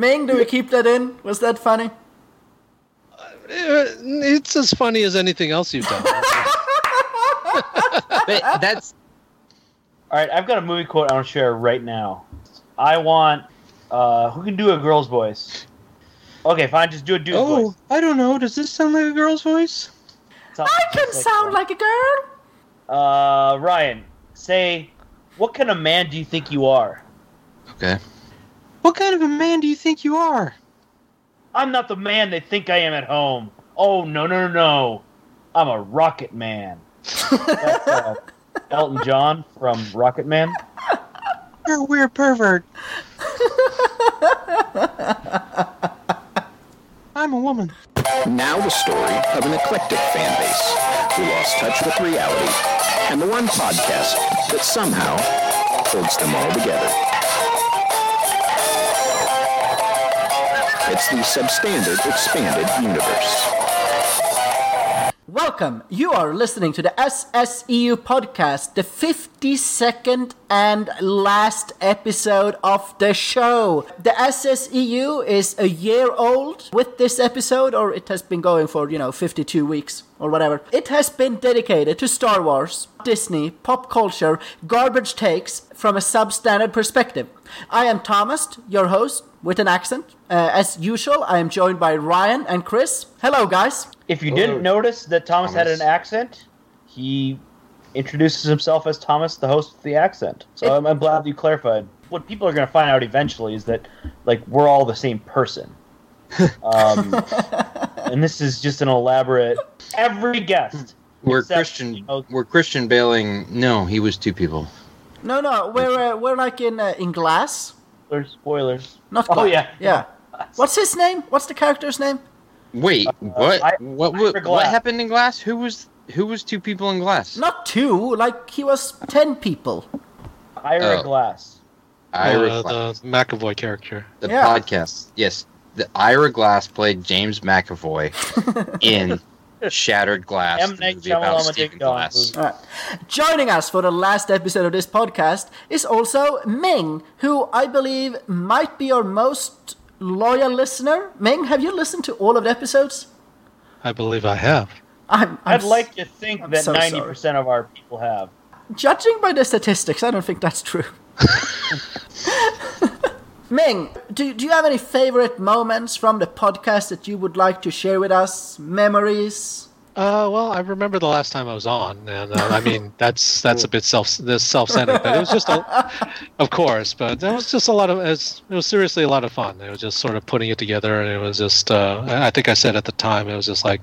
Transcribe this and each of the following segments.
Ming, do we keep that in? Was that funny? Uh, It's as funny as anything else you've done. But that's All right, I've got a movie quote I want to share right now. I want. Uh, who can do a girl's voice? Okay, fine. Just do a dude's oh, voice. I don't know. Does this sound like a girl's voice? Sounds I can just sound like a girl. Uh, Ryan, say, what kind of man do you think you are? okay. What kind of a man do you think you are? I'm not the man they think I am at home. Oh no no no no! I'm a Rocket Man. That's, uh, Elton John from Rocket Man. You're a weird pervert. I'm a woman. Now the story of an eclectic fan base who lost touch with reality and the one podcast that somehow holds them all together. It's the Substandard Expanded Universe. Welcome. You are listening to the SSEU podcast, the 52nd and last episode of the show. The SSEU is a year old with this episode, or it has been going for, you know, 52 weeks or whatever. It has been dedicated to Star Wars, Disney, pop culture, garbage takes from a substandard perspective. I am Thomas, your host, with an accent. Uh, as usual, I am joined by Ryan and Chris. Hello, guys. If you didn't notice that Thomas, had an accent, he introduces himself as Thomas, the host with the accent. So I'm, I'm glad you clarified. What people are going to find out eventually is that, like, we're all the same person. Um, and this is just an elaborate. Every guest. We're Except, Christian. you know- We're Christian bailing. No, he was two people. No, no, we're uh, we're like in uh, in glass, Spoilers. spoilers. not Oh, yeah. yeah. What's his name? What's the character's name? Wait, what? I- what? What, what happened in Glass? Who was who was two people in Glass? Not two. Like he was ten people. Ira Oh. Glass. Ira Uh, Glass. the McAvoy character. The Yeah. podcast. Yes, the Ira Glass played James McAvoy in Shattered Glass, M. the Night movie about Shyamalan Stephen Glass. movie. All right. Joining us for the last episode of this podcast is also Ming, who I believe might be our most loyal listener. Ming, have you listened to all of the episodes? I believe I have. I'm, I'm I'd like to think I'm that so ninety percent of our people have. Judging by the statistics, I don't think that's true. Ming, do, do you have any favorite moments from the podcast that you would like to share with us? Memories? Uh, well, I remember the last time I was on, and uh, I mean that's that's a bit self this self-centered, but it was just a, of course, but that was just a lot of it was, it was seriously a lot of fun. It was just sort of putting it together, and it was just uh, I think I said at the time it was just like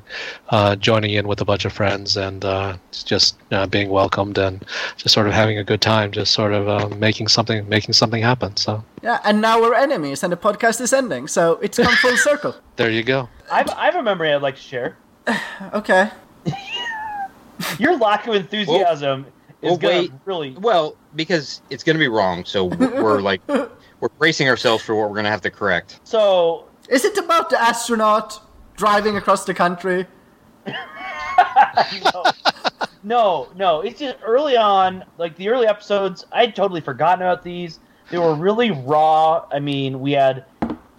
uh, joining in with a bunch of friends and uh, just uh, being welcomed and just sort of having a good time, just sort of uh, making something making something happen. So Yeah, and now we're enemies and the podcast is ending, so it's come full circle. there you go. I've, I have a memory I'd like to share. Okay. Your lack of enthusiasm is well, gonna really. Well, because it's going to be wrong, so we're we're like we're bracing ourselves for what we're going to have to correct. So Is it about the astronaut driving across the country? no, no, no. It's just early on, like the early episodes. I'd totally forgotten about these. They were really raw. I mean, we had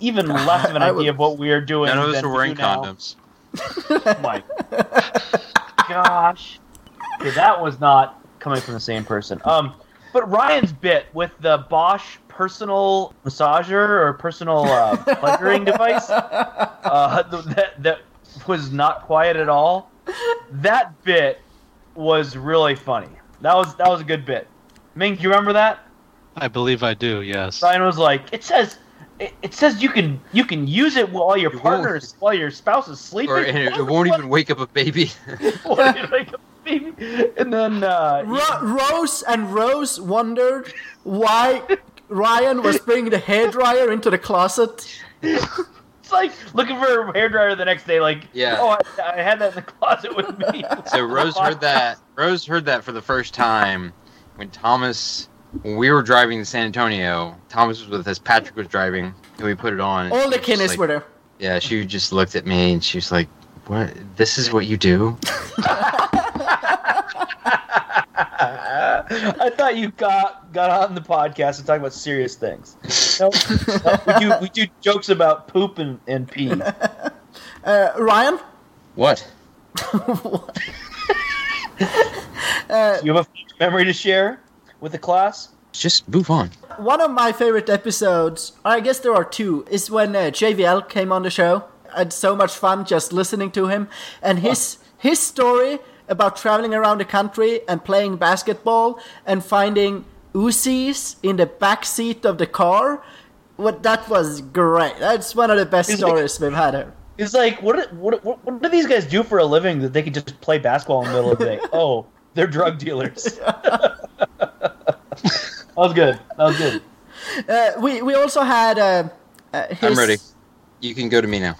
even less of an idea would- of what we were doing. None of us than were we wearing do condoms. My gosh. Okay, that was not coming from the same person. Um, but Ryan's bit with the Bosch personal massager or personal uh, pleasuring device uh, th- that that was not quiet at all. That bit was really funny. That was that was a good bit. Ming, do you remember that? I believe I do. Yes. Ryan was like, "It says." It it says you can you can use it while your It won't- partner is while your spouse is sleeping. Or and it, it won't even wake up a baby. like a baby. And then uh, Ro- Rose and Rose wondered why Ryan was bringing the hairdryer into the closet. it's like looking for a hairdryer the next day. Like, Yeah. oh, I, I had that in the closet with me. So Rose heard that. Rose heard that for the first time when Thomas, when we were driving to San Antonio. Thomas was with us. Patrick was driving, and we put it on. All the was kinnis like- were there. Yeah, she just looked at me and she was like, "What? This is what you do?" I thought you got got on the podcast and talk about serious things. No, no, we do we do jokes about poop and, and pee. Uh, Ryan, What? You have a memory to share with the class? Just move on. one of my favorite episodes, I guess there are two, is when uh, JVL came on the show. I had so much fun just listening to him and his his story about traveling around the country and playing basketball and finding Uzis in the back seat of the car. What that was great. That's one of the best It's like- stories we've had here. It's like what, do- what what what do these guys do for a living that they can just play basketball in the middle of the day? Oh, they're drug dealers. that was good. That was good. Uh, we we also had. Uh, uh, his, I'm ready. You can go to me now.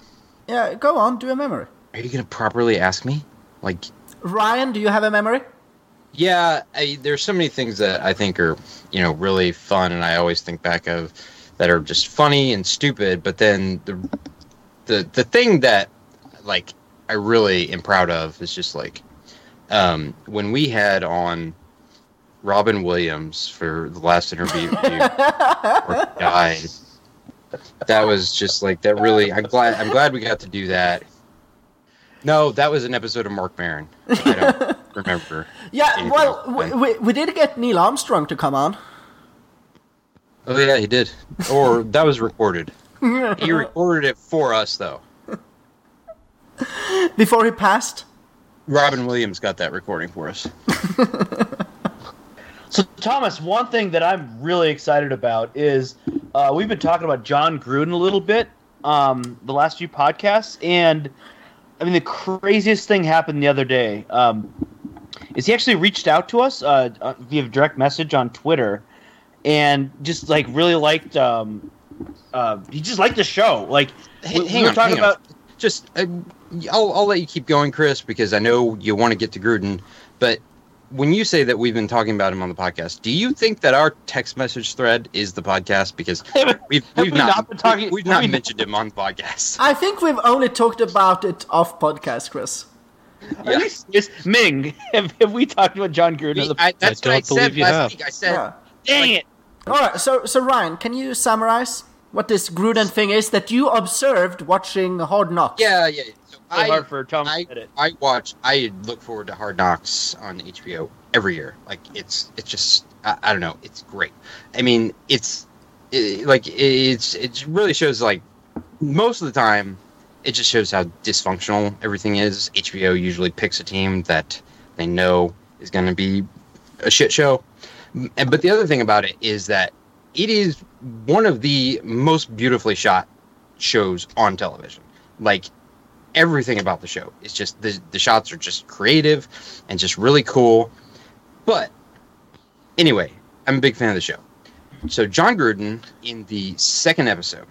Yeah, go on. Do a memory. Are you gonna properly ask me? Like, Ryan, do you have a memory? yeah, I, there's so many things that I think are, you know, really fun, and I always think back of that are just funny and stupid. But then the the the thing that like I really am proud of is just like um, when we had on Robin Williams for the last interview died. That was just like that. Really, I'm glad. I'm glad we got to do that. No, that was an episode of Marc Maron. I don't remember. Yeah, well, we, we, we did get Neil Armstrong to come on. Oh yeah, he did. Or that was recorded. He recorded it for us though. Before he passed. Robin Williams got that recording for us. So, Thomas, one thing that I'm really excited about is uh, we've been talking about Jon Gruden a little bit um, the last few podcasts, and I mean the craziest thing happened the other day. Um, is he actually reached out to us uh, uh, via direct message on Twitter, and just like really liked. Um, uh, he just liked the show. Like Hey, we, hang we were on, talking hang on. about. Just, uh, I'll, I'll let you keep going, Chris, because I know you want to get to Gruden. But when you say that we've been talking about him on the podcast, do you think that our text message thread is the podcast? Because we've we've we not, not been talking- we've not we- mentioned him on the podcast. I think we've only talked about it off podcast, Chris. Are you? Ming, have, have we talked about Jon Gruden? on the- I, that's I what I don't believe said you last have. week. I said Yeah. Dang it! All right, so so Ryan, can you summarize what this Gruden thing is that you observed watching Hard Knocks? Yeah, yeah. I, hard for Tom I. I watch. I look forward to Hard Knocks on HBO every year. Like it's it's just I, I don't know. It's great. I mean, it's it, like it's it really shows like most of the time it just shows how dysfunctional everything is. HBO usually picks a team that they know is going to be a shit show. But the other thing about it is that it is one of the most beautifully shot shows on television. Like everything about the show is just the the shots are just creative and just really cool. But anyway, I'm a big fan of the show. So Jon Gruden in the second episode,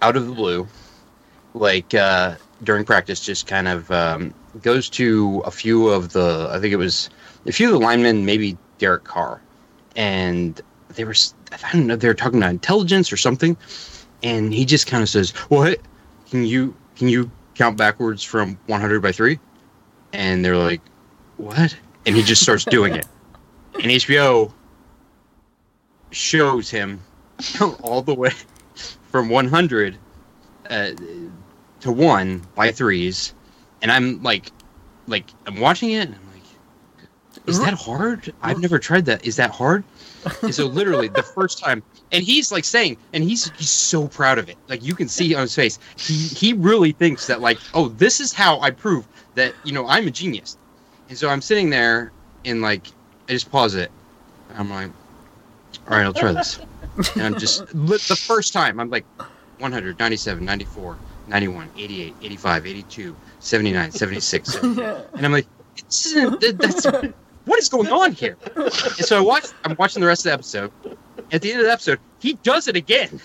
out of the blue, like uh, during practice, just kind of um, goes to a few of the I think it was a few of the linemen, maybe Derek Carr, and they were I don't know they were talking about intelligence or something, and he just kind of says, "What? Can you can you count backwards from 100 by three? And they're like, "What?" And he just starts doing it, and HBO shows him all the way from 100 uh, to one by threes, and I'm like, like I'm watching it, and I'm like, is that hard? I've never tried that. Is that hard? And so literally the first time, and he's like saying, and he's he's so proud of it. Like you can see on his face, he he really thinks that like, oh, this is how I prove that you know I'm a genius. And so I'm sitting there and like I just pause it. I'm like, all right, I'll try this. And I'm just the first time I'm like 100, 97, 94, 91, 88, 85, 82, 79, 76. 78. And I'm like, isn't, that's, what is going on here? And so I watch, I'm watching the rest of the episode. At the end of the episode, he does it again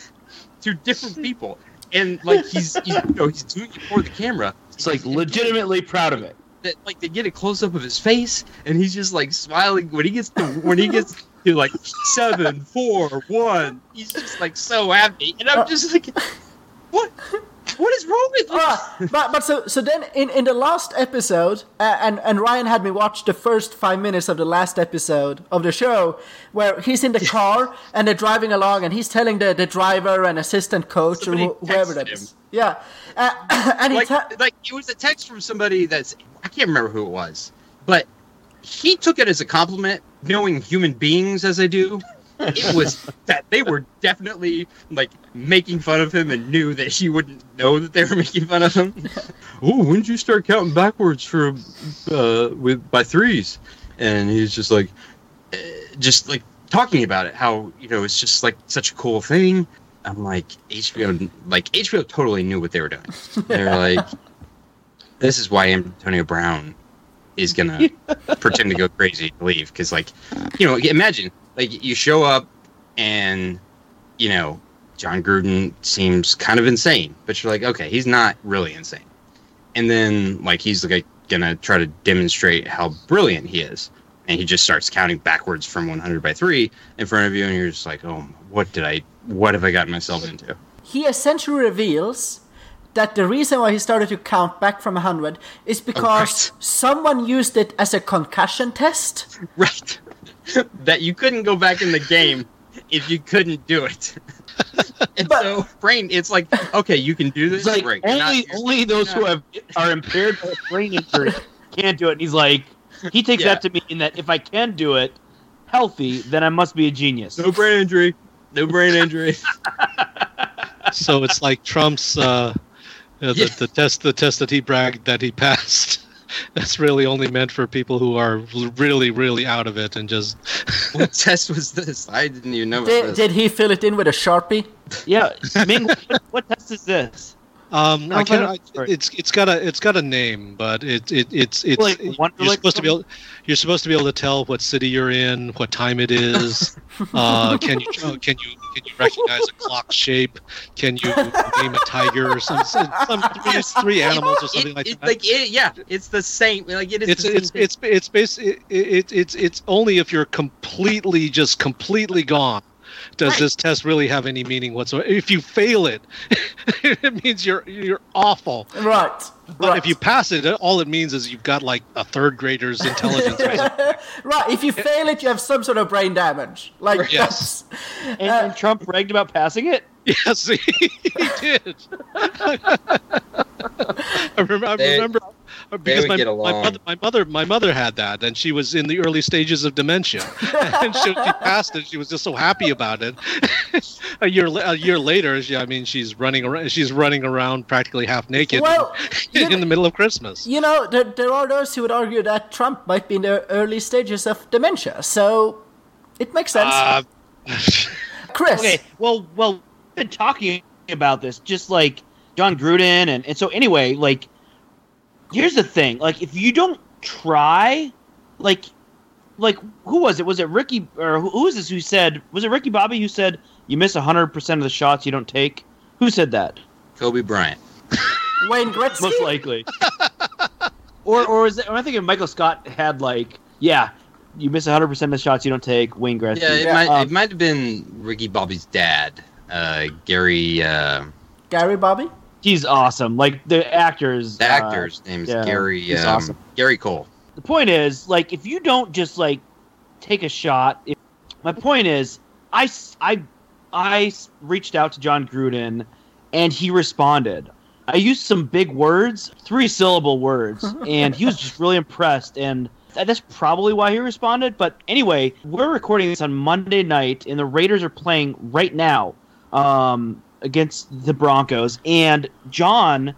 to different people. And like he's, he's you know, he's doing it for the camera. It's like legitimately proud of it. that like they get a close up of his face and he's just like smiling when he gets to when he gets to like seven, four, one, he's just like so happy. And I'm just like what? what is wrong with you? Ah, but but so so then in, in the last episode, uh, and and Ryan had me watch the first five minutes of the last episode of the show, where he's in the car and they're driving along, and he's telling the, the driver and assistant coach Somebody or wh- whoever that is. yeah, uh, and he like, ta- like it was a text from somebody that's I can't remember who it was, but he took it as a compliment, knowing human beings as I do. It was that they were definitely like making fun of him and knew that he wouldn't know that they were making fun of him. oh, when did you start counting backwards for uh, with by threes? And he's just like, uh, just like talking about it, how you know it's just like such a cool thing. I'm like HBO, like HBO totally knew what they were doing. They're like, this is why Antonio Brown is gonna pretend to go crazy to leave because, like, you know, imagine like you show up and you know Jon Gruden seems kind of insane, but you're like, okay, he's not really insane, and then like he's like gonna try to demonstrate how brilliant he is. And he just starts counting backwards from 100 by three in front of you, and you're just like, "Oh, what did I? What have I gotten myself into?" he essentially reveals that the reason why he started to count back from 100 is oh, because right. someone used it as a concussion test. Right. that you couldn't go back in the game if you couldn't do it. and But- so, brain, it's like, okay, you can do this. It's like Great. You're not- only you're- only those who have are impaired by a brain injury can't do it. And he's like, he takes Yeah. that to mean that if I can do it healthy, then I must be a genius. no brain injury. No brain injury. so it's like Trump's uh, uh, the, Yeah. the test the test that he bragged that he passed. That's really only meant for people who are really, really out of it and just. what test was this? I didn't even know about Did, this. did he fill it in with a sharpie? Yeah, Ming, what, what test is this? Um, No, I can't. I, it's it's got a it's got a name, but it it it's it's Like you're supposed to be able you're supposed to be able to tell what city you're in, what time it is. uh, can you oh, can you can you recognize a clock shape? Can you name a tiger or some some three, three animals or something It- like it- that? Like, yeah, it's the same. Like, it is. it's it's thing. it's it's basically it, it, it's it's only if you're completely just completely gone does Right. this test really have any meaning whatsoever. If you fail it, it means you're you're awful. Right. But right. if you pass it, all it means is you've got like a third grader's intelligence. right, if you fail it, you have some sort of brain damage. Like Yes. And, uh, and Trump bragged about passing it. yes, he, he did. I remember. I They- remember because my, my mother, my mother, my mother had that, and she was in the early stages of dementia, and she, she passed it. She was just so happy about it. a year, a year later, she, I mean, she's running around. She's running around practically half naked Well, you in the middle of Christmas. You know, there, there are those who would argue that Trump might be in the early stages of dementia, so it makes sense. Uh, Chris, Okay, well, well, we've been talking about this, just like Jon Gruden, and, and so anyway, like, here's the thing, like, if you don't try, like, like who was it? Was it Ricky or who, who was this who said? Was it Ricky Bobby who said you miss hundred percent of the shots you don't take? Who said that? Kobe Bryant. Wayne Gretzky. Most likely. or or is it? Or I think Michael Scott had like, yeah, you miss hundred percent of the shots you don't take. Wayne Gretzky. Yeah, it Yeah, might um, it might have been Ricky Bobby's dad, uh, Gary. Uh, Gary Bobby. He's awesome. Like the actors. the uh, actor's name is yeah, Gary. he's Um, awesome. Gary Cole. the point is like if you don't just like take a shot if, my point is I I I reached out to jon gruden and he responded i used some big words three syllable words and he was just really impressed and that's probably why he responded but anyway we're recording this on monday night and the raiders are playing right now um, against the broncos and john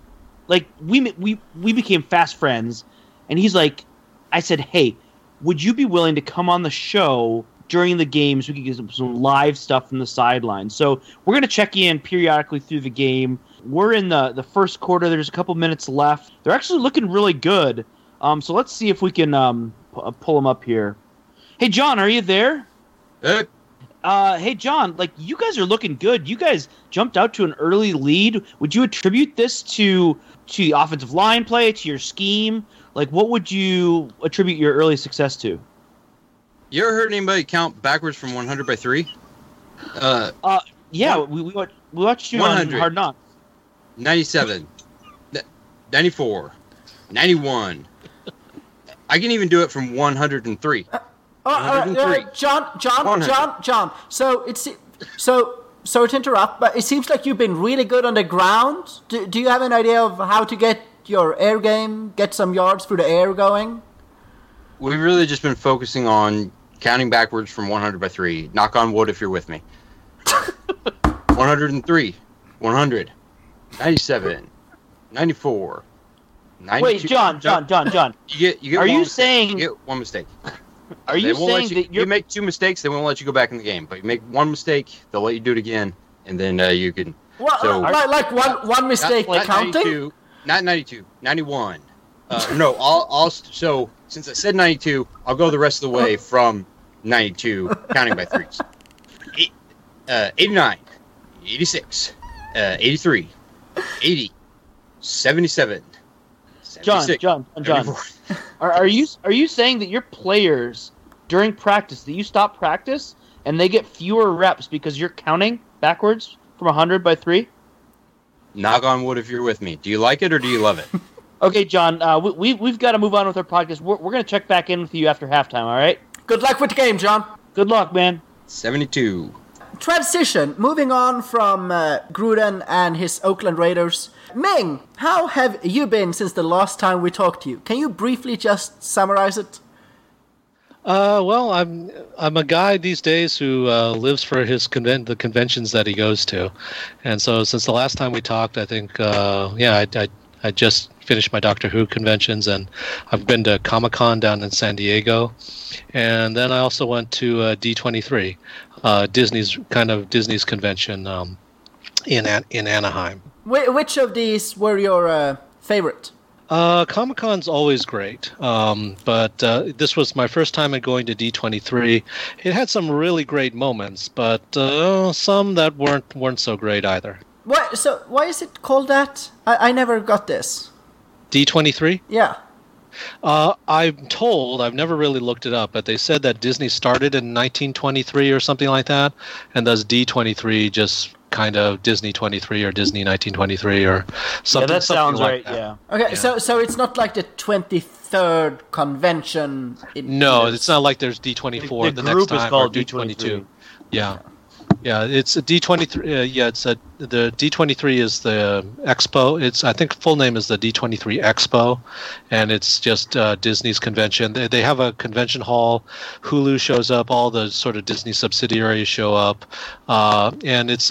like we we we became fast friends and he's like I said, "Hey, would you be willing to come on the show during the games? We could get some, live stuff from the sideline." So we're gonna check in periodically through the game. We're in the the first quarter. There's a couple minutes left. They're actually looking really good. Um, so let's see if we can um, uh, pull them up here. Hey, John, are you there? Uh, Uh, hey, John, like you guys are looking good. You guys jumped out to an early lead. Would you attribute this to to the offensive line play, to your scheme? Like, what would you attribute your early success to? you ever heard anybody count backwards from 100 by three? Uh, Yeah, we we watched, we watched you on 100. Hard Knocks. 97, 94, 91. I can even do it from 103. Oh, all right, all 103. right, John, John, 100. John, John. So it's so sorry to interrupt, but it seems like you've been really good on the ground. Do, do you have an idea of how to get your air game, get some yards through the air going? We've really just been focusing on counting backwards from 100 by 3. Knock on wood if you're with me. 103, 100, 97, 94, 92. Wait, John, John, John, John. You get, you get Are one you mistake. saying- you get one mistake? Are you saying you, that you're make two mistakes, they won't let you go back in the game. But you make one mistake, they'll let you do it again, and then uh, you can. Well, So- like, like one one mistake not, not counting. 92, not 92, 91. Uh, no, I'll, I'll so since I said 92, I'll go the rest of the way from 92, counting by threes. Eight, uh, 89, 86, uh, 83, 80, 77, John, 76, John, John, John. Are, are you are you saying that your players during practice that you stop practice and they get fewer reps because you're counting backwards from 100 by 3? Knock on wood if you're with me. Do you like it or do you love it? Okay, John, uh, we, we, we've got to move on with our podcast. We're, we're going to check back in with you after halftime, all right? Good luck with the game, John. Good luck, man. 72. Transition. Moving on from uh, Gruden and his Oakland Raiders. Ming, how have you been since the last time we talked to you? Can you briefly just summarize it? Uh, well, I'm I'm a guy these days who uh, lives for his conven- the conventions that he goes to, and so since the last time we talked, I think uh, yeah, I, I I just finished my Doctor Who conventions, and I've been to Comic Con down in San Diego, and then I also went to uh, D23, uh, Disney's kind of Disney's convention um, in in Anaheim. Which of these were your uh, favorite? Uh, Comic Con's always great, um, but uh, this was my first time at going to D23. It had some really great moments, but uh, some that weren't weren't so great either. Why, so why is it called that? I, I never got this. D23. Yeah. Uh, I'm told I've never really looked it up, but they said that Disney started in 1923 or something like that, and thus D23 just kind of Disney 23 or Disney 1923 or something. yeah, that something sounds like right, that. yeah. Okay, Yeah. so so it's not like the twenty third convention. in- No, it's not like there's D24 The the, group next is time called or D23. D22. Yeah. Yeah, it's a D23 uh, yeah, it's a the D23 is the expo. It's I think full name is the D23 Expo and it's just uh, Disney's convention. They they have a convention hall. Hulu shows up, all the sort of Disney subsidiaries show up. Uh, and it's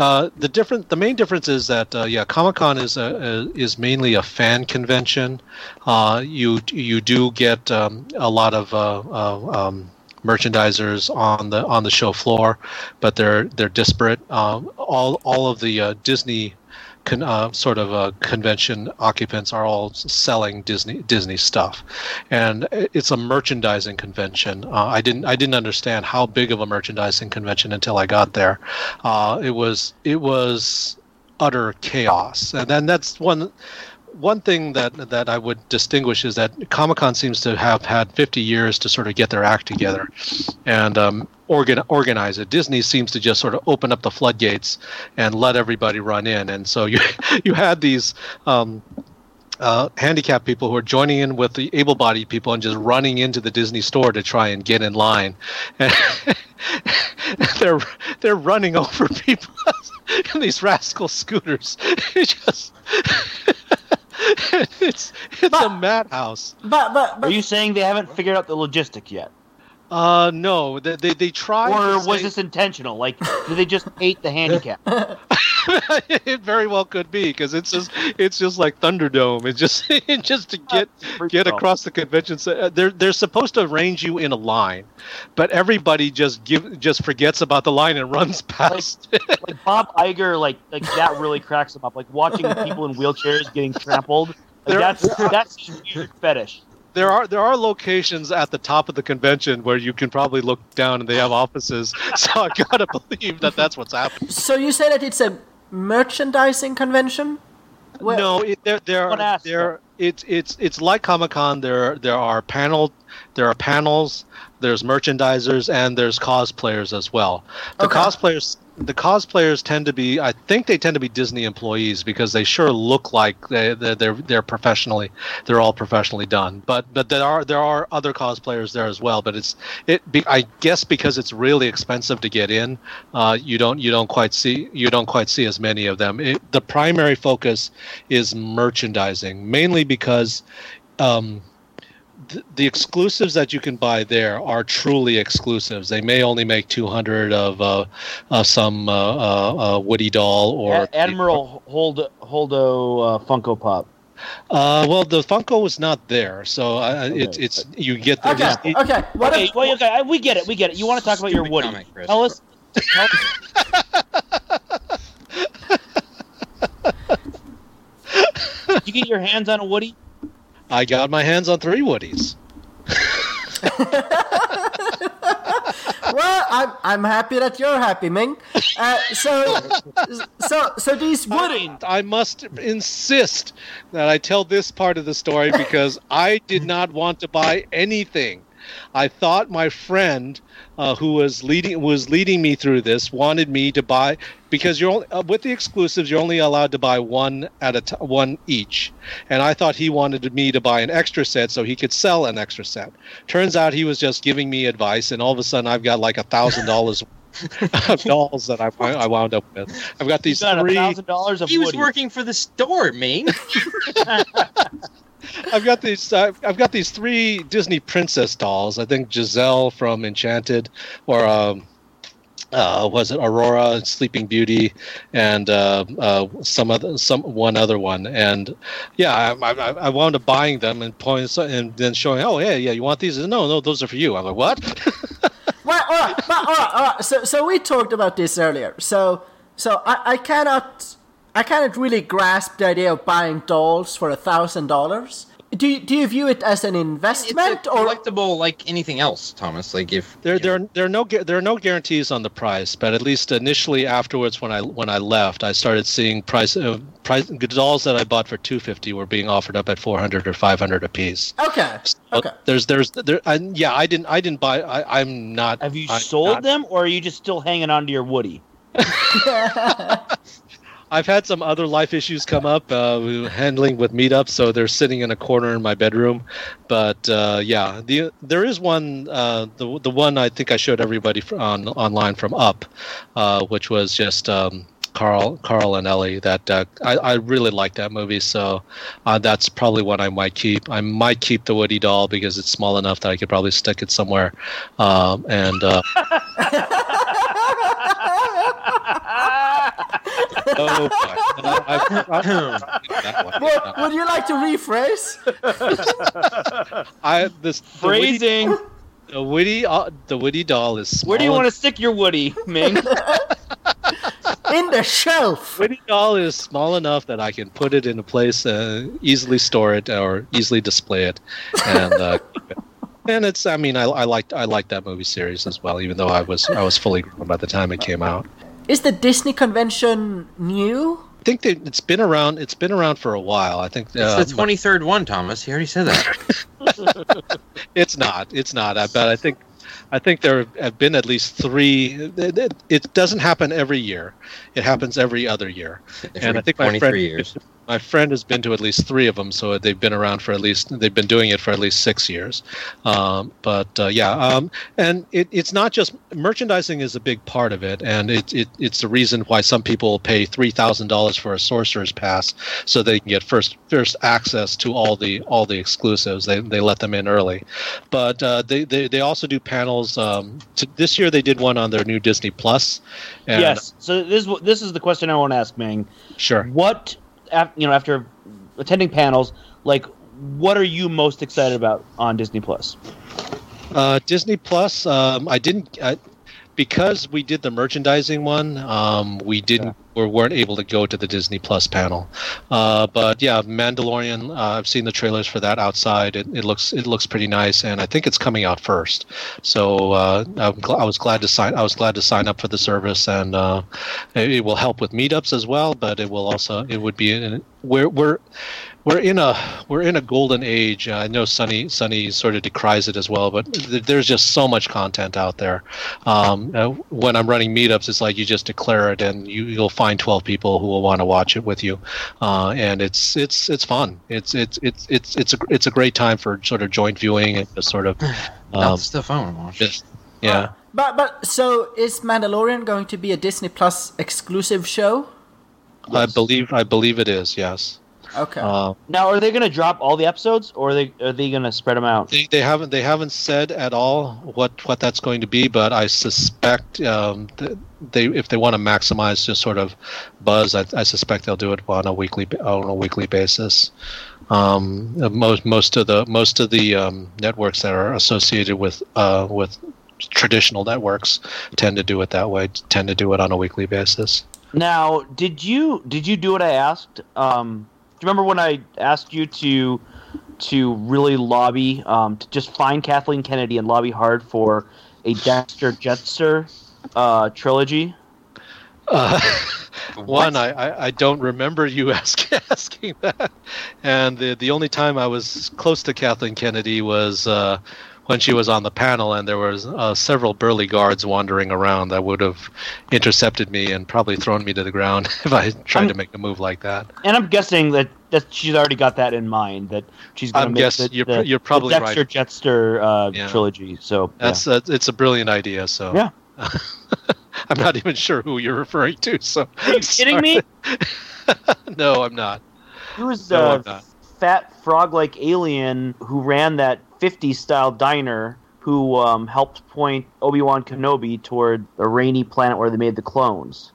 uh, the different. The main difference is that uh, yeah, Comic Con is a, a is mainly a fan convention. Uh, you you do get um, a lot of um, merchandisers on the on the show floor, but they're they're disparate. Um, all all of the uh, Disney. Con, uh, sort of uh, convention occupants are all selling Disney Disney stuff, and it's a merchandising convention. Uh, I didn't I didn't understand how big of a merchandising convention until I got there. Uh, it was it was utter chaos, and then that's one one thing that that I would distinguish is that Comic Con seems to have had 50 years to sort of get their act together and um, organ, organize it. Disney seems to just sort of open up the floodgates and let everybody run in, and so you you had these. Um, uh, handicapped people who are joining in with the able-bodied people and just running into the Disney store to try and get in line. And they're they're running over people in these rascal scooters. Just it's it's a madhouse. But but, but Are you saying they haven't figured out the logistic yet? Uh, no, they they, they tried. Or to was say- this intentional? Like, did they just hate the handicap? it very well could be because it's just it's just like Thunderdome. It's just it's just to get get across the convention. center. Uh, they're they're supposed to arrange you in a line, but everybody just give just forgets about the line and runs past. it. Like Bob Iger, like like that really cracks him up. Like watching people in wheelchairs getting trampled. Like, There- that's that's his weird fetish. there are there are locations at the top of the convention where you can probably look down and they have offices. So I gotta believe that that's what's happening. so you say that it's a merchandising convention? Well- no, it, there there One are aspect. there it's it's it's like Comic Con. There there are panel there are panels. There's merchandisers and there's cosplayers as well. The Okay. cosplayers the cosplayers tend to be. I think they tend to be Disney employees because they sure look like they they're they're, they're professionally. They're all professionally done. But but there are there are other cosplayers there as well. But it's it. Be, I guess because it's really expensive to get in, uh, you don't you don't quite see you don't quite see as many of them. It, the primary focus is merchandising, mainly because. Um, th- the exclusives that you can buy there are truly exclusives. They may only make 200 of uh, uh, some uh, uh, Woody doll or A- Admiral Hold Holdo uh, Funko Pop. Uh, well, the Funko was not there, so uh, it's Okay. it's you get the Okay, Disney- okay. What Okay, if, well, okay, I- we get it. We get it. You want to talk about your Woody? comic, Chris. Tell us. Tell, Did you get your hands on a Woody? I got my hands on three Woodies. well, I'm I'm happy that you're happy, Ming. Uh, so so so these Woody. I must insist that I tell this part of the story because I did not want to buy anything. I thought my friend, uh, who was leading was leading me through this, wanted me to buy because you're only, uh, with the exclusives. You're only allowed to buy one at a t- one each, and I thought he wanted me to buy an extra set so he could sell an extra set. Turns out he was just giving me advice, and all of a sudden I've got like a thousand dollars of dolls that I, I wound up with. I've got these got a three. thousand dollars of He was Woody. working for the store, Ming. I've got these. Uh, I've got these three Disney princess dolls. I think Giselle from Enchanted, or um, uh, was it Aurora, Sleeping Beauty, and uh, uh, some other, some one other one. And yeah, I, I, I wound up buying them and pointing and then showing. Oh yeah, yeah, you want these? No, no, those are for you. I'm like, what? Well, all right, but, all right, all right. So, so we talked about this earlier. So, so I, I cannot, I cannot really grasp the idea of buying dolls for a thousand dollars. Do you, do you view it as an It's investment a or? collectible like anything else, Thomas. Like if There, there, know, there are no, there are no guarantees on the price, but at least initially, afterwards, when I when I left, I started seeing price, uh, price dolls that I bought for two fifty were being offered up at four hundred or five hundred a piece. Okay, But okay. There's, there's, there. I, yeah, I didn't, I didn't buy. I, I'm not. Have you I'm sold not- them, or are you just still hanging on to your Woody? I've had some other life issues come up, uh, handling with meetups, so they're sitting in a corner in my bedroom. But uh, yeah, the there is one, uh, the the one I think I showed everybody on online from Up, uh, which was just. Um, Carl, Carl and Ellie. That uh, I, I really like that movie, so uh, that's probably what I might keep. I might keep the Woody doll because it's small enough that I could probably stick it somewhere. Um, and uh, oh, boy. I- I- I- Well, would you like to rephrase? I this the Woody, Phrasing. the Woody uh, the Woody doll is small Where do you want to stick your Woody, Ming? In the shelf. Woody doll is small enough that I can put it in a place, uh, easily store it or easily display it, and uh, and it's I mean I, I liked I liked that movie series as well, even though I was I was fully grown by the time it came out. Is the Disney convention new? I think that it's been around. It's been around for a while. I think uh, it's the twenty third one, Thomas. He already said that. It's not. It's not. I bet. I think. I think there have been at least three. It, it- it doesn't happen every year. It happens every other year. And I think my friend, years. my friend has been to at least three of them, so they've been around for at least they've been doing it for at least six years. Um, but uh, yeah, um, and it, it's not just merchandising is a big part of it, and it, it it's the reason why some people pay three thousand dollars for a sorcerer's pass so they can get first first access to all the all the exclusives. They they let them in early, but uh, they, they they also do panels. Um, to, this year they did one on their new Disney Plus. And, yes. So this is this is the question I want to ask, Ming. sure. What, you know, after attending panels, like, what are you most excited about on Disney Plus? Uh, Disney Plus. Um, I didn't I, because we did the merchandising one. Um, we didn't or weren't able to go to the Disney Plus panel. Uh, but yeah, Mandalorian. Uh, I've seen the trailers for that outside. It, it looks it looks pretty nice, and I think it's coming out first. So uh, I'm gl- I was glad to sign. I was glad to sign up for the service, and uh, it, it will help with meetups as well. But it will also it would be in, we're we're we're in a we're in a golden age. Uh, I know Sunny Sunny sort of decries it as well, but th- there's just so much content out there. Um, uh, when I'm running meetups, it's like you just declare it, and you, you'll find 12 people who will want to watch it with you, uh, and it's it's it's fun. It's it's it's it's it's a it's a great time for sort of joint viewing and just sort of That's um, the stuff I want to watch. just yeah. But but so is Mandalorian going to be a Disney Plus exclusive show? I believe I believe it is yes. Okay. Uh, Now, are they going to drop all the episodes, or are they are they going to spread them out? They, they haven't they haven't said at all what what that's going to be, but I suspect um, th- they if they want to maximize just sort of buzz, I, I suspect they'll do it on a weekly on a weekly basis. Um, most most of the most of the um, networks that are associated with uh, with traditional networks tend to do it that way. Tend to do it on a weekly basis. Now, did you did you do what I asked? Um, do you remember when I asked you to to really lobby um, to just find Kathleen Kennedy and lobby hard for a Dexter Jettster uh, trilogy? Uh, one, I, I, I don't remember you ask, asking that, and the the only time I was close to Kathleen Kennedy was uh, when she was on the panel, and there was uh, several burly guards wandering around that would have intercepted me and probably thrown me to the ground if I tried I'm- to make a move like that. And I'm guessing that, that she's already got that in mind that she's going to make guess- the, you're the, you're the probably right. Dexter Jettster uh, Yeah. trilogy. So yeah. That's uh, it's a brilliant idea. So Yeah. I'm not even sure who you're referring to. So Are you kidding me? no, I'm not. He was No, a not. fat frog-like alien who ran that 50s style diner. Who um, helped point Obi Wan Kenobi toward the rainy planet where they made the clones?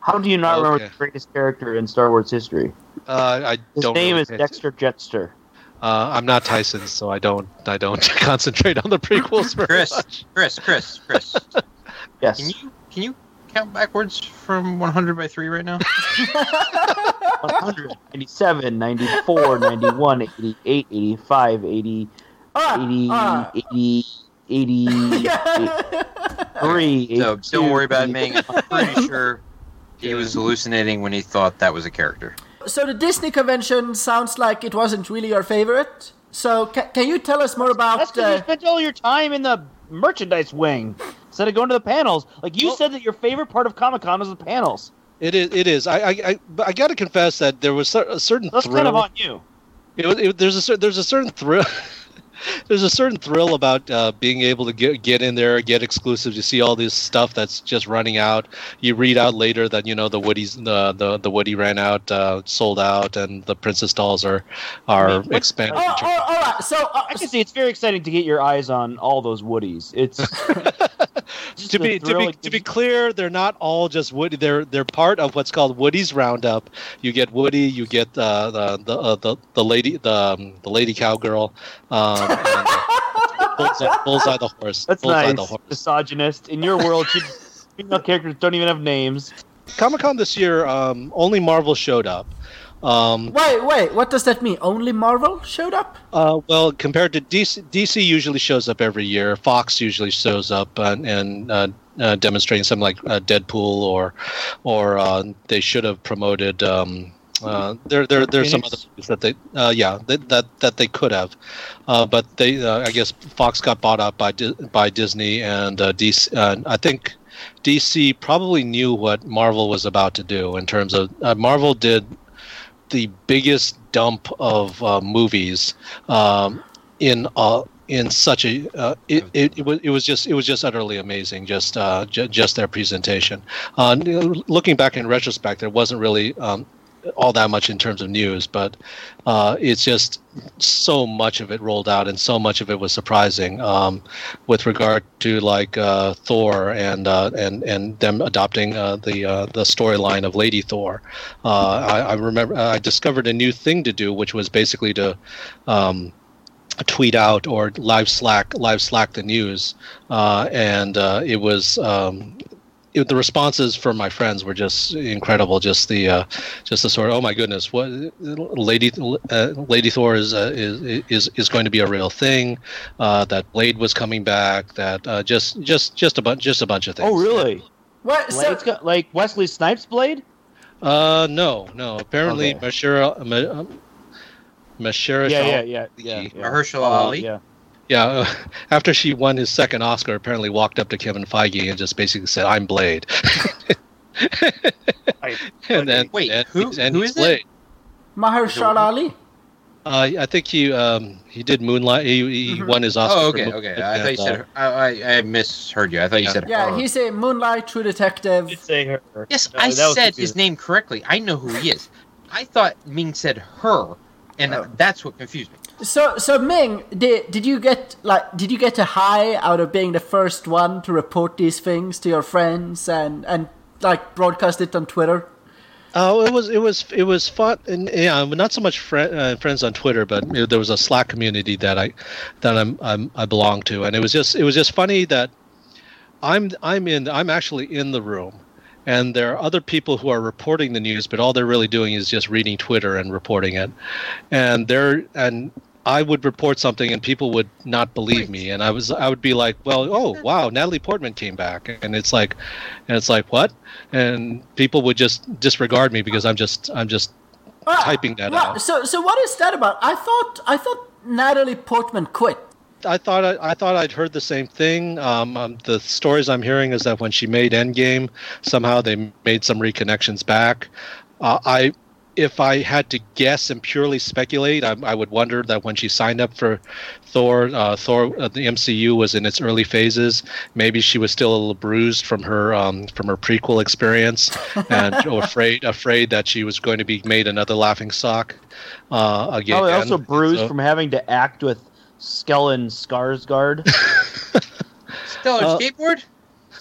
How do you not remember the greatest character in Star Wars history? Uh, I His don't. name really is pay Dexter Jettster. Uh, I'm not Tyson, so I don't I don't concentrate on the prequels very Chris, much. Chris, Chris, Chris. Yes. Can you can you count backwards from 100 by three right now? 100, 97, 94, 91, 88, 85, 80, Ah, 80, ah. 80, 80, 83, So don't worry about it, Ming. 84. I'm pretty sure he was hallucinating when he thought that was a character. So the Disney convention sounds like it wasn't really your favorite. So ca- can you tell us more That's about? because you Uh, spent all your time in the merchandise wing instead of going to the panels. Like you Well- said that your favorite part of Comic Con was the panels. It is. It is. I. I. I, but I got to confess that there was a certain That's thrill. kind of on you. it, was- it, there's a there's a certain thrill. there's a certain thrill about uh, being able to get get in there, get exclusive, You see all this stuff that's just running out. You read out later that you know the Woody's the the, the Woody ran out, uh, sold out, and the Princess dolls are are I mean, what- expanding. oh, oh, all right. So uh, I can see it's very exciting to get your eyes on all those Woodies. It's to be to be it to be clear, they're not all just Woody. They're they're part of what's called Woody's Roundup. You get Woody, you get uh, the the uh, the the lady the um, the lady cowgirl, um, and uh, bullseye, bullseye the horse. That's bullseye nice. the horse. Misogynist. In your world, you- female characters don't even have names. Comic Con this year, um, only Marvel showed up. Um, wait, wait. What does that mean? Only Marvel showed up? Uh, well, compared to DC, DC usually shows up every year. Fox usually shows up and, and uh, uh, demonstrating something like uh, Deadpool, or or uh, they should have promoted. Um, uh, there, there, there's some other movies that they, uh, yeah, that, that that they could have, uh, but they, uh, I guess, Fox got bought up by Di- by Disney, and uh, DC. Uh, I think DC probably knew what Marvel was about to do in terms of uh, Marvel did the biggest dump of uh, movies um, in uh, in such a uh, it, it, it was it was just it was just utterly amazing just uh, j- just their presentation. Uh, looking back in retrospect, there wasn't really um, all that much in terms of news, but uh, it's just so much of it rolled out and so much of it was surprising um, with regard to like uh, Thor and uh, and and them adopting uh, the uh, the storyline of Lady Thor. Uh, I, I remember I discovered a new thing to do, which was basically to um, tweet out or live Slack live Slack the news, uh, and uh, it was. Um, it, the responses from my friends were just incredible. Just the, uh, just the sort of, oh my goodness, what Lady uh, Lady Thor is, uh, is is is going to be a real thing. Uh, that Blade was coming back. That uh, just just just a bunch just a bunch of things. Oh, really? What? So, Blade's got, like Wesley Snipes' Blade? Uh, no, no. Apparently, Okay. Mashira, Ma- um, Mahershala. Yeah, yeah, yeah, yeah. yeah. Mahershala Ali. Yeah. Yeah, uh, after she won his second Oscar, apparently walked up to Kevin Feige and just basically said, "I'm Blade." I- and then Wait, and, who- and who he's is it? Blade. Mahershala Ali. Uh, I think he um, he did Moonlight. He, he Mhm. won his Oscar. Oh, okay, Moonlight, okay. I thought you said. uh, I, I, I misheard you. I thought you said. Yeah, her. he's a Moonlight True Detective. Did say her. Yes, No, I said his name correctly. I know who he is. I thought Ming said her, and Oh. that's what confused me. So, so Ming, did did you get like did you get a high out of being the first one to report these things to your friends and and like broadcast it on Twitter? Oh, it was it was it was fun, and yeah, not so much fri uh, friends on Twitter, but you know, there was a Slack community that I that I'm, I'm I belong to, and it was just it was just funny that I'm I'm in I'm actually in the room, and there are other people who are reporting the news, but all they're really doing is just reading Twitter and reporting it, and they're and I would report something and people would not believe me, and I was I would be like, well, oh wow, Natalie Portman came back, and it's like, and it's like what, and people would just disregard me because I'm just I'm just Ah, typing that right. out. So, so what is that about? I thought I thought Natalie Portman quit. I thought I, I thought I'd heard the same thing. Um, um, the stories I'm hearing is that when she made Endgame, somehow they made some reconnections back. Uh, I, if I had to guess and purely speculate, I, I would wonder that when she signed up for Thor, uh, Thor, uh, the MCU was in its early phases. Maybe she was still a little bruised from her um, from her prequel experience, and or afraid afraid that she was going to be made another laughing stock uh, again. Probably also bruised So- from having to act with Stellan Skarsgård. Stellar Uh, skateboard.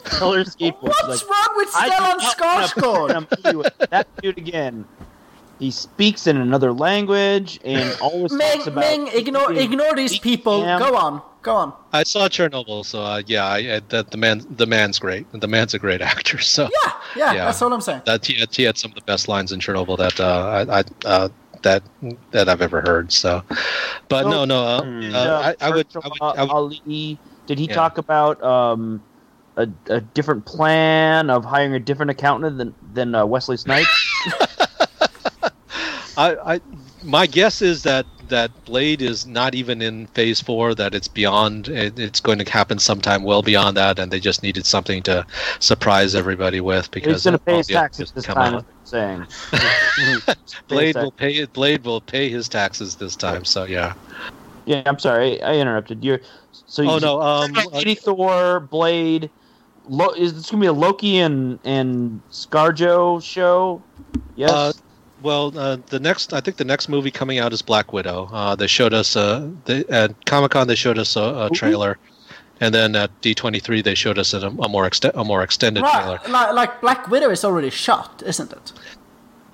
Stellar skateboard. What's Like, wrong with I do Stellan not wanna put Skarsgård? in a that dude again. He speaks in another language and always talks Ming, about Ming, ignore ignore these people. Yeah. Go on, go on. I saw Chernobyl, so uh, yeah, I, I, that the man, the man's great. The man's a great actor. So Yeah, yeah, Yeah. that's all I'm saying. that he had, he had some of the best lines in Chernobyl that uh, I, I uh, that that I've ever heard. So, but So- no, no, uh, Hmm. uh, Uh, I, I would, I would, I would Ali. Did he Yeah. talk about um, a, a different plan of hiring a different accountant than than uh, Wesley Snipes? I, I, my guess is that that Blade is not even in Phase Four. That it's beyond. It, it's going to happen sometime well beyond that, and they just needed something to surprise everybody with because He's going to pay his taxes this time. out. Is what I'm saying. Blade will pay it. Blade will pay his taxes this time. So yeah. Yeah, I'm sorry, I interrupted. you so you Oh no. Um. Lady Thor, Blade. Lo- is this gonna be a Loki and and ScarJo show? Yes. Uh, Well, uh, the next, I think the next movie coming out is Black Widow. Uh, they showed us uh, they, at Comic Con. They showed us a, a trailer, and then at D twenty three they showed us a, a more ext- a more extended trailer. Like, like Black Widow is already shot, isn't it?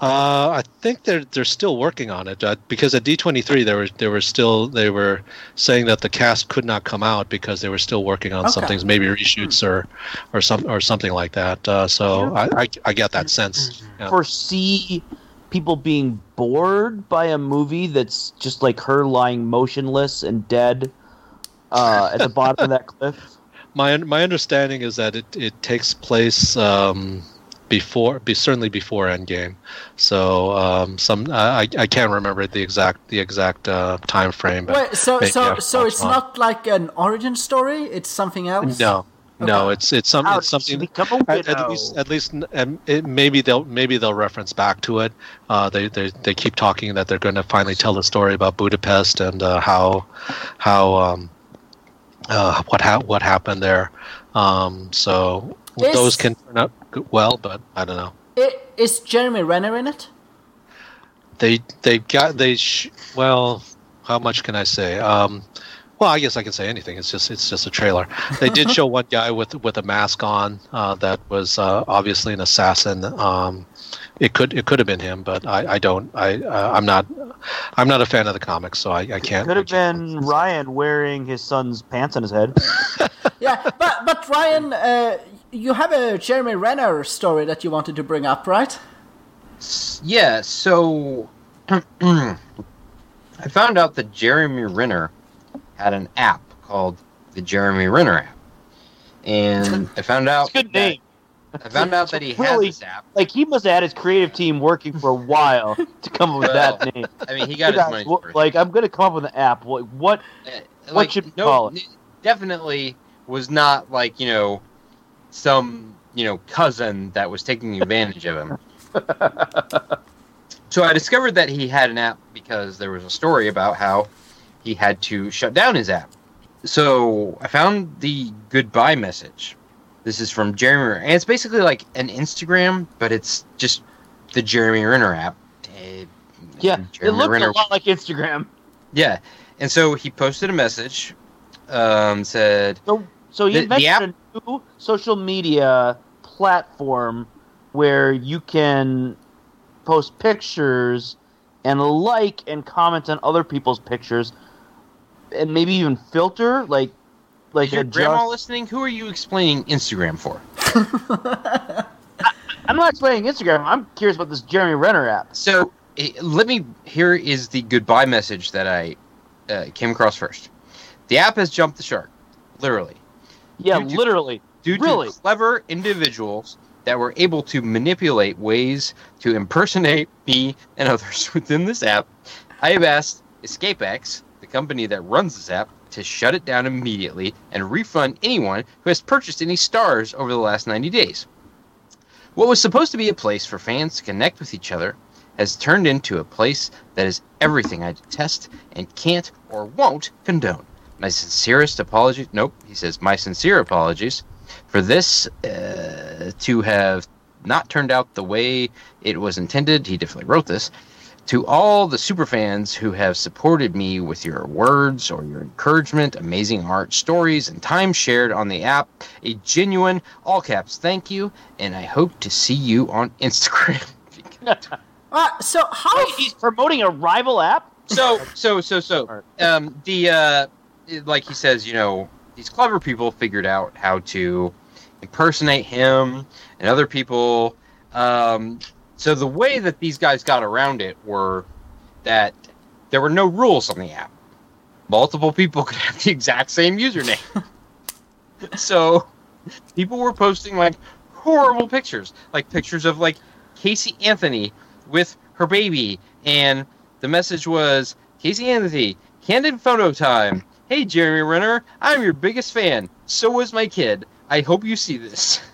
Uh, I think they're they're still working on it uh, because at D twenty three they were they were still they were saying that the cast could not come out because they were still working on some things, maybe reshoots or or some or something like that. Uh, so I, I I get that sense. Yeah. Foresee people being bored by a movie that's just like her lying motionless and dead uh, at the bottom of that cliff. My my understanding is that it, it takes place um, before, be, certainly before Endgame. So um, some I, I can't remember the exact the exact uh, time frame. But Wait, so maybe so I'll- so it's find- not like an origin story. It's something else. no no it's it's some How it's did something become a at, at least at least um, it, maybe they'll maybe they'll reference back to it. Uh, they they they keep talking that they're going to finally tell the story about Budapest and uh, how how um, uh, what ha- what happened there. Um, so Is- those can turn out well, but I don't know. I- Is Jeremy Renner in it? They they got they sh- well. How much can I say? Um, well, I guess I can say anything. It's just it's just a trailer. They did show one guy with with a mask on uh, that was uh, obviously an assassin. Um, it could it could have been him, but I, I don't I uh, I'm not I'm not a fan of the comics, so I, I can't. It Could have been Ryan wearing his son's pants on his head. Yeah, but but Ryan, uh, you have a Jeremy Renner story that you wanted to bring up, right? Yeah, so I found out that Jeremy Renner had an app called the Jeremy Renner app, and I found out good that- name. I found out that he has Really? this app. Like he must have had his creative team working for a while to come up with that name. I mean, he got his money's Well, worth. like I'm gonna come up with an app. What? what Uh, what should we call it? Definitely was not like you know some you know cousin that was taking advantage of him. so I discovered that he had an app because there was a story about how he had to shut down his app. So I found the goodbye message. This is from Jeremy, Renner, and it's basically like an Instagram, but it's just the Jeremy Renner app. Uh, Yeah, it Jeremy looked Renner- a lot like Instagram. yeah, and so he posted a message, um, said, So, so he The- the invented a new social media platform where you can post pictures and like and comment on other people's pictures, and maybe even filter like like "Is your adjust- grandma listening? Who are you explaining Instagram for?" I'm not explaining Instagram. I'm curious about this Jeremy Renner app. So eh, let me. Here is the goodbye message that I uh, came across first. The app has jumped the shark, literally, Yeah, You do- literally. due Really? to clever individuals that were able to manipulate ways to impersonate me and others within this app. I have asked EscapeX, company that runs this app, to shut it down immediately and refund anyone who has purchased any stars over the last 90 days. What was supposed to be a place for fans to connect with each other has turned into a place that is everything I detest and can't or won't condone. My sincerest apologies. Nope, he says, my sincere apologies for this uh, to have not turned out the way it was intended. He definitely wrote this. To all the superfans who have supported me with your words or your encouragement, amazing art, stories, and time shared on the app, a genuine, all caps thank you, and I hope to see you on Instagram. Uh, so how? Wait, he's promoting a rival app. so so so so um the uh like he says you know these clever people figured out how to impersonate him and other people um so the way that these guys got around it were that there were no rules on the app multiple people could have the exact same username so people were posting like horrible pictures like pictures of like casey anthony with her baby and the message was Casey Anthony, candid photo time. Hey, Jeremy Renner, I'm your biggest fan. So was my kid. I hope you see this.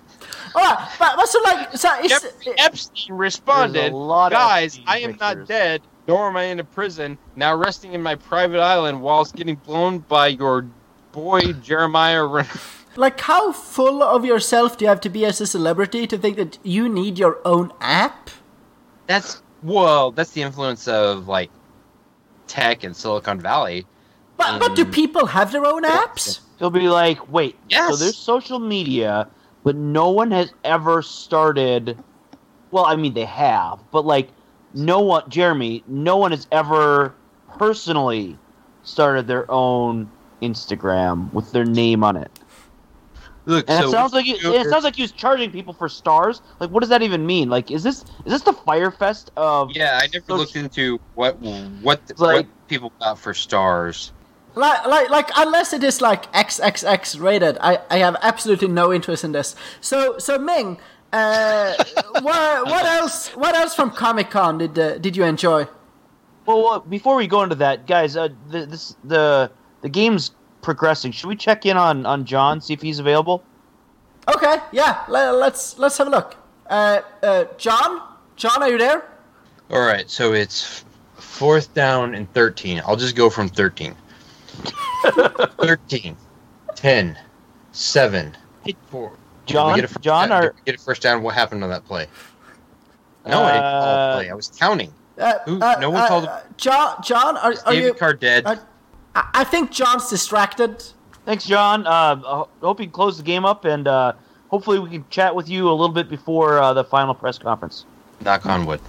All right, but, but so like, so it's, Jeffrey Epstein responded, a lot Guys, Epstein I am not dead, nor am I in a prison, now resting in my private island whilst getting blown by your boy Jeremiah Renner. like how full of yourself do you have to be as a celebrity to think that you need your own app? That's, well, that's the influence of, like, tech and Silicon Valley. But but do Mm. people have their own apps? He'll be like, wait, yes. so there's social media, but no one has ever started. Well, I mean, they have, but like, no one, Jeremy, no one has ever personally started their own Instagram with their name on it. Look, And so it sounds like he, it sounds like he was charging people for stars. Like, what does that even mean? Like, is this is this the Fyre Fest of? Yeah, I never So- looked into what what like- what people got for stars. Like like like unless it is like XXX rated, I I have absolutely no interest in this. So so Ming, uh, what what else what else from Comic Con did uh, did you enjoy? Well, well, before we go into that, guys, uh, the, this the the game's progressing. Should we check in on on Jon see if he's available? Okay, yeah, le- let's let's have a look. Uh, uh, Jon, Jon, are you there? All right, so it's fourth down and 13. I'll just go from 13. 13, 10, 7, 4. Jon, get a first Jon, down? are get a first down? What happened on that play? No, I didn't call Uh, play. I was counting. Uh, Who- uh, no one uh, called- uh, Jon, Jon, are, Is are David you? Carr dead? uh, I I think Jon's distracted. thanks, Jon. Uh, I hope you can close the game up, and uh, hopefully we can chat with you a little bit before uh, the final press conference. Knock on wood.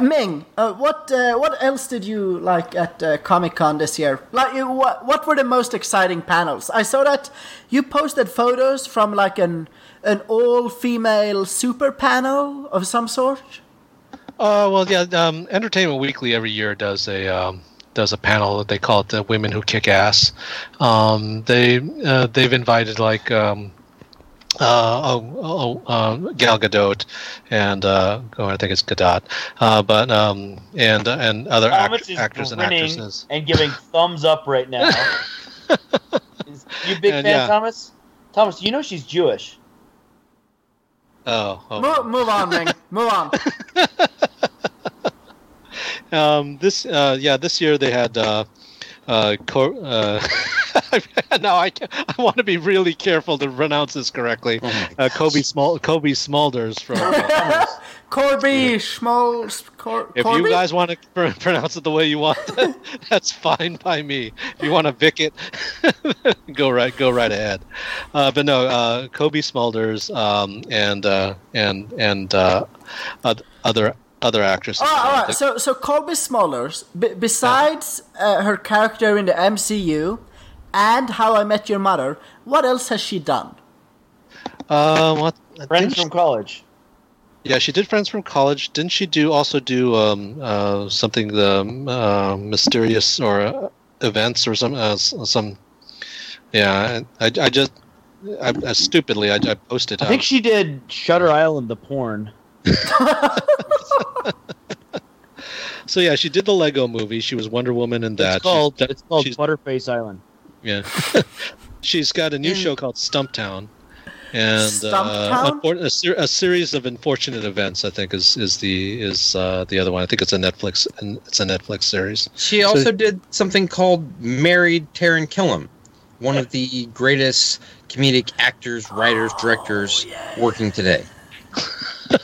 Ming, uh, what uh, what else did you like at uh, Comic Con this year? Like, what what were the most exciting panels? I saw that you posted photos from like an an all female super panel of some sort. Uh, well, yeah. Um, Entertainment Weekly every year does a um, does a panel. That they call it the Women Who Kick Ass. Um, they uh, they've invited like um, uh, oh, oh, uh, Gal Gadot, and uh, oh, I think it's Gadot, uh, but um, and uh, and other act- actors and actresses. and giving thumbs up right now. Is- you big And, fan, yeah. Thomas? Thomas, you know she's Jewish. Oh, oh. Move, move on, Ming. Move on. Um, this uh, yeah, this year they had uh, uh, Cor- uh, now I I want to be really careful to pronounce this correctly. Oh Uh, Kobe Small Cobie Smulders from. uh, Corby Schmoll. Cor- if Corby? you guys want to pr- pronounce it the way you want, that's fine by me. If you want to Vic it, go right go right ahead. Uh, but no, uh, Cobie Smulders um, and uh, and and uh, other other actresses. Oh, all Uh. So, so Colby Smulders, b- besides uh, her character in the MCU and How I Met Your Mother, what else has she done? uh, what? Friends think she- from college. Yeah, she did Friends from College. Didn't she do also do um, uh, something the uh, mysterious or uh, events or some uh, some? Yeah, I, I just I, I stupidly I, I posted. I uh, think she did Shutter Island, the porn. so yeah, she did the Lego movie. She was Wonder Woman in that. it's called She's- it's called she's- Butterface Island. Yeah, she's got a new In- show called Stumptown, and Stumptown? uh, unfor- a, ser- a series of unfortunate events. I think is is the is uh, the other one. I think it's a Netflix and it's a Netflix series. She also did something called Married Taran Killam, one of the greatest comedic actors, writers, directors working today.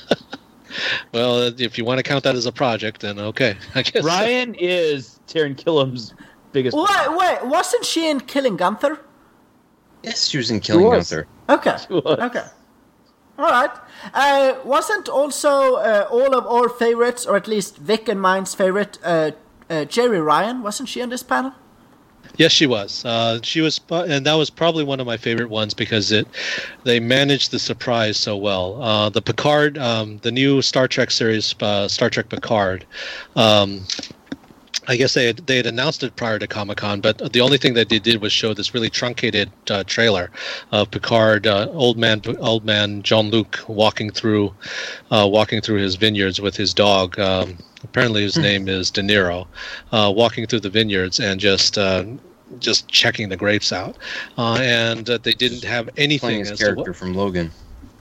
Well, if you want to count that as a project, then okay, I guess. Ryan is Taran Killam's biggest. Wait, wait, wasn't she in Killing Gunther? Yes, she was in Killing was. Gunther. Okay, was. okay. All right. Uh, wasn't also uh, all of our favorites, or at least Vic and mine's favorite, uh, uh, Jeri Ryan? Wasn't she on this panel? Yes, she was. Uh, she was, and that was probably one of my favorite ones because it, they managed the surprise so well. Uh, the Picard, um, the new Star Trek series, uh, Star Trek Picard. Um, I guess they had, they had announced it prior to Comic Con, but the only thing that they did was show this really truncated uh, trailer of Picard, uh, old man, old man Jean Luc walking through, uh, walking through his vineyards with his dog. Um, apparently, his name is De Niro, uh, walking through the vineyards and just. Uh, just checking the grapes out, uh, and uh, they didn't have anything Playing his as to what, character from Logan.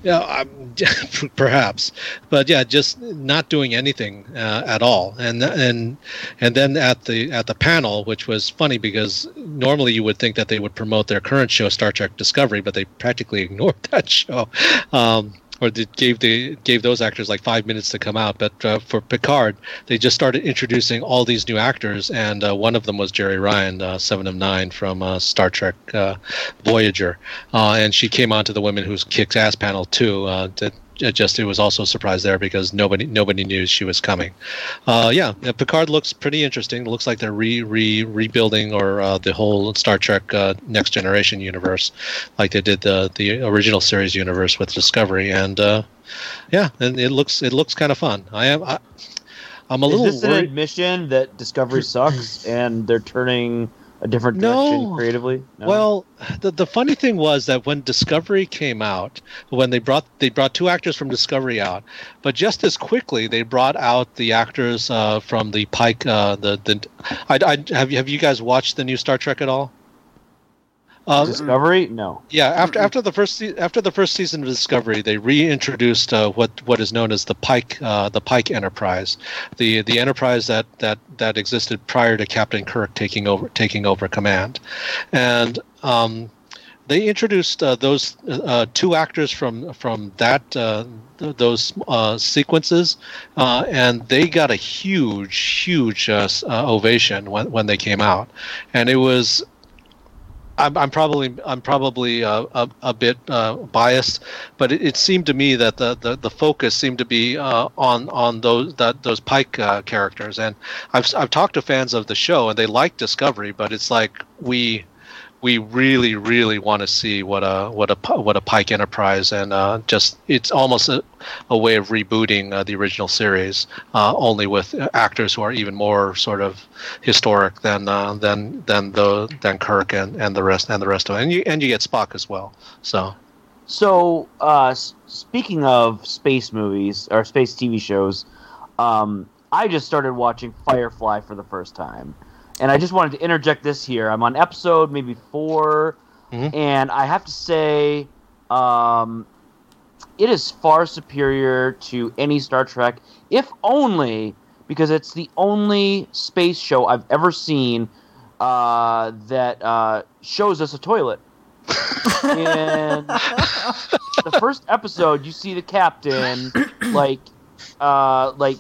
Yeah, um, perhaps, but yeah, just not doing anything uh, at all, and and and then at the at the panel, which was funny because normally you would think that they would promote their current show, Star Trek Discovery, but they practically ignored that show, um, or they gave the gave those actors like five minutes to come out. But uh, for Picard, they just started introducing all these new actors, and uh, one of them was Jeri Ryan, uh, Seven of Nine from uh, Star Trek uh, Voyager, uh, and she came on to the Women Who Kicks Ass panel too. That it just it was also a surprise there because nobody nobody knew she was coming. Uh, yeah, Picard looks pretty interesting. It looks like they're re, re rebuilding or uh, the whole Star Trek uh, Next Generation universe, like they did the the original series universe with Discovery. And uh, yeah, and it looks it looks kind of fun. I am I, I'm a Is little this an worried. admission that Discovery sucks and they're turning a different No. creatively? No? Well, the the funny thing was that when Discovery came out, when they brought they brought two actors from Discovery out, but just as quickly they brought out the actors uh, from the Pike. Uh, the the I, I, have you have you guys watched the new Star Trek at all? Uh, Discovery? No. yeah, after after the first se- after the first season of Discovery, they reintroduced uh, what what is known as the Pike uh, the Pike Enterprise, the the Enterprise that that that existed prior to Captain Kirk taking over taking over command, and um, they introduced uh, those uh, two actors from from that uh, th- those uh, sequences, uh, and they got a huge huge uh, uh, ovation when when they came out, and it was I'm, I'm probably I'm probably uh, a, a bit uh, biased, but it, it seemed to me that the, the, the focus seemed to be uh, on on those that those Pike uh, characters, and I've I've talked to fans of the show and they like Discovery, but it's like we we really really want to see what a what a what a Pike Enterprise and uh, just it's almost a, a way of rebooting uh, the original series, uh, only with actors who are even more sort of historic than uh, than than the than Kirk and, and the rest and the rest of it, and you and you get Spock as well. So So, uh, speaking of space movies or space TV shows, um, I just started watching Firefly for the first time, and I just wanted to interject this here. I'm on episode maybe 4 Mhm. and I have to say, um, it is far superior to any Star Trek, if only because it's the only space show I've ever seen uh, that uh, shows us a toilet. and the first episode, you see the captain like, uh, like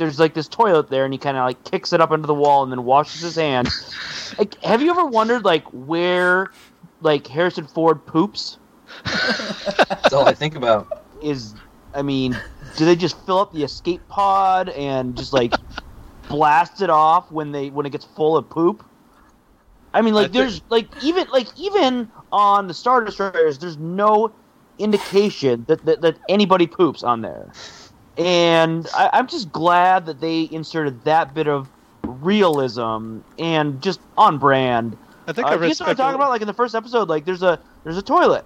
there's like this toilet there, and he kind of like kicks it up into the wall and then washes his hands. Like, have you ever wondered like where like Harrison Ford poops? That's all I think about. Is I mean, do they just fill up the escape pod and just like blast it off when they when it gets full of poop? I mean, like I think- there's like even like even on the Star Destroyers, there's no indication that that, that anybody poops on there, and I, I'm just glad that they inserted that bit of realism and just on brand. I think Uh, I you know what I'm talking about? Like in the first episode, like there's a there's a toilet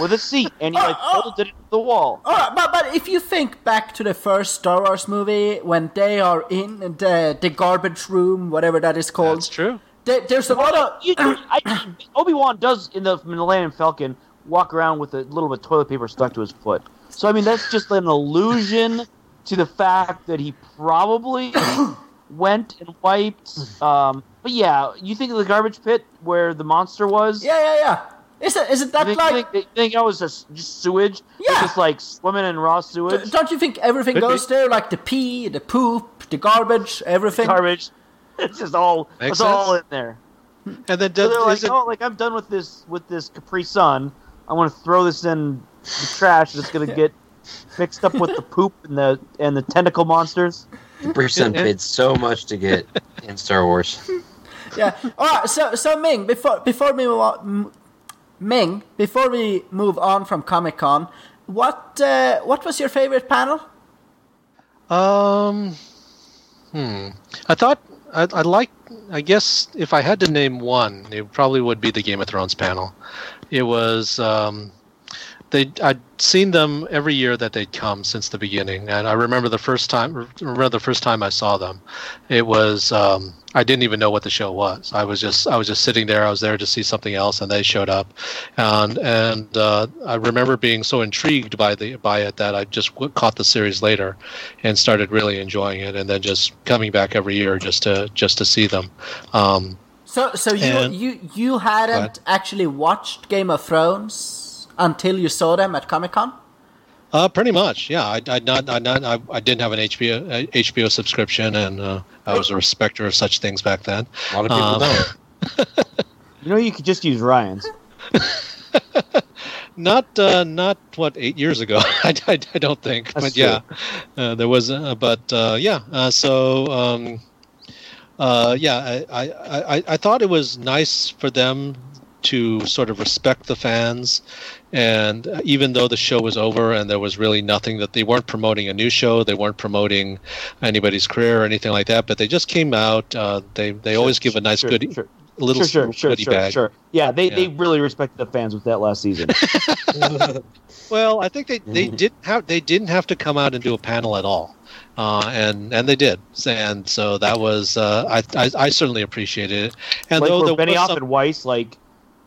with a seat, and he like Oh, oh. bolted it to the wall. All right, but, but if you think back to the first Star Wars movie, when they are in the, the garbage room, whatever that is called, That's true. there, there's a lot of. I- Obi-Wan does in the Millennium Falcon walk around with a little bit of toilet paper stuck to his foot. So I mean that's just an allusion to the fact that he probably went and wiped. Um, but yeah, you think of the garbage pit where the monster was? Yeah, yeah, yeah. Is it, is it You that think, like. think, think, think it was just, just sewage? Yeah. Just like swimming in raw D- sewage, Don't you think everything Could be. goes there? Like the pee, the poop, the garbage, everything? garbage. It's just all Makes it's all in there. And then So does, they're like, it, oh, like I'm done with this with this Capri Sun. I want to throw this in the trash. It's gonna get mixed up with the poop and the and the tentacle monsters. Brisson Yeah. paid so much to get in Star Wars. Yeah. All right. So, so Ming, before before we move on, Ming, before we move on from Comic Con, what uh, what was your favorite panel? Um, hmm. I thought I, I like. I guess if I had to name one, it probably would be the Game of Thrones panel. It was. Um, they I'd seen them every year that they'd come since the beginning, and I remember the first time. Remember the first time I saw them, it was. Um, I didn't even know what the show was. I was just I was just sitting there. I was there to see something else, and they showed up, and and uh, I remember being so intrigued by the by it that I just caught the series later, and started really enjoying it, and then just coming back every year just to just to see them. Um, So, so you And- you you hadn't actually watched Game of Thrones until you saw them at Comic Con. Uh, pretty much, yeah. I, I not, I not, I, I didn't have an HBO uh, HBO subscription, and uh, I was a respecter of such things back then. A lot of people Um, don't. You know, you could just use Ryan's. Not, uh, not what eight years ago. I, I, I don't think, That's but yeah, uh, there was. Uh, but uh, yeah, uh, so um, uh, yeah, I, I, I, I thought it was nice for them to sort of respect the fans, and uh, even though the show was over and there was really nothing that they weren't promoting a new show, they weren't promoting anybody's career or anything like that, but they just came out. Uh, they they always give a nice Sure, good sure, little sure, sure, sure, goodie sure, bag. sure. Yeah, they, they really respected the fans with that last season. Well, I think they, they Mhm. didn't have they didn't have to come out and do a panel at all, uh, and and they did, and so that was uh, I, I I certainly appreciated it. And like though were there was Benioff some- and Weiss like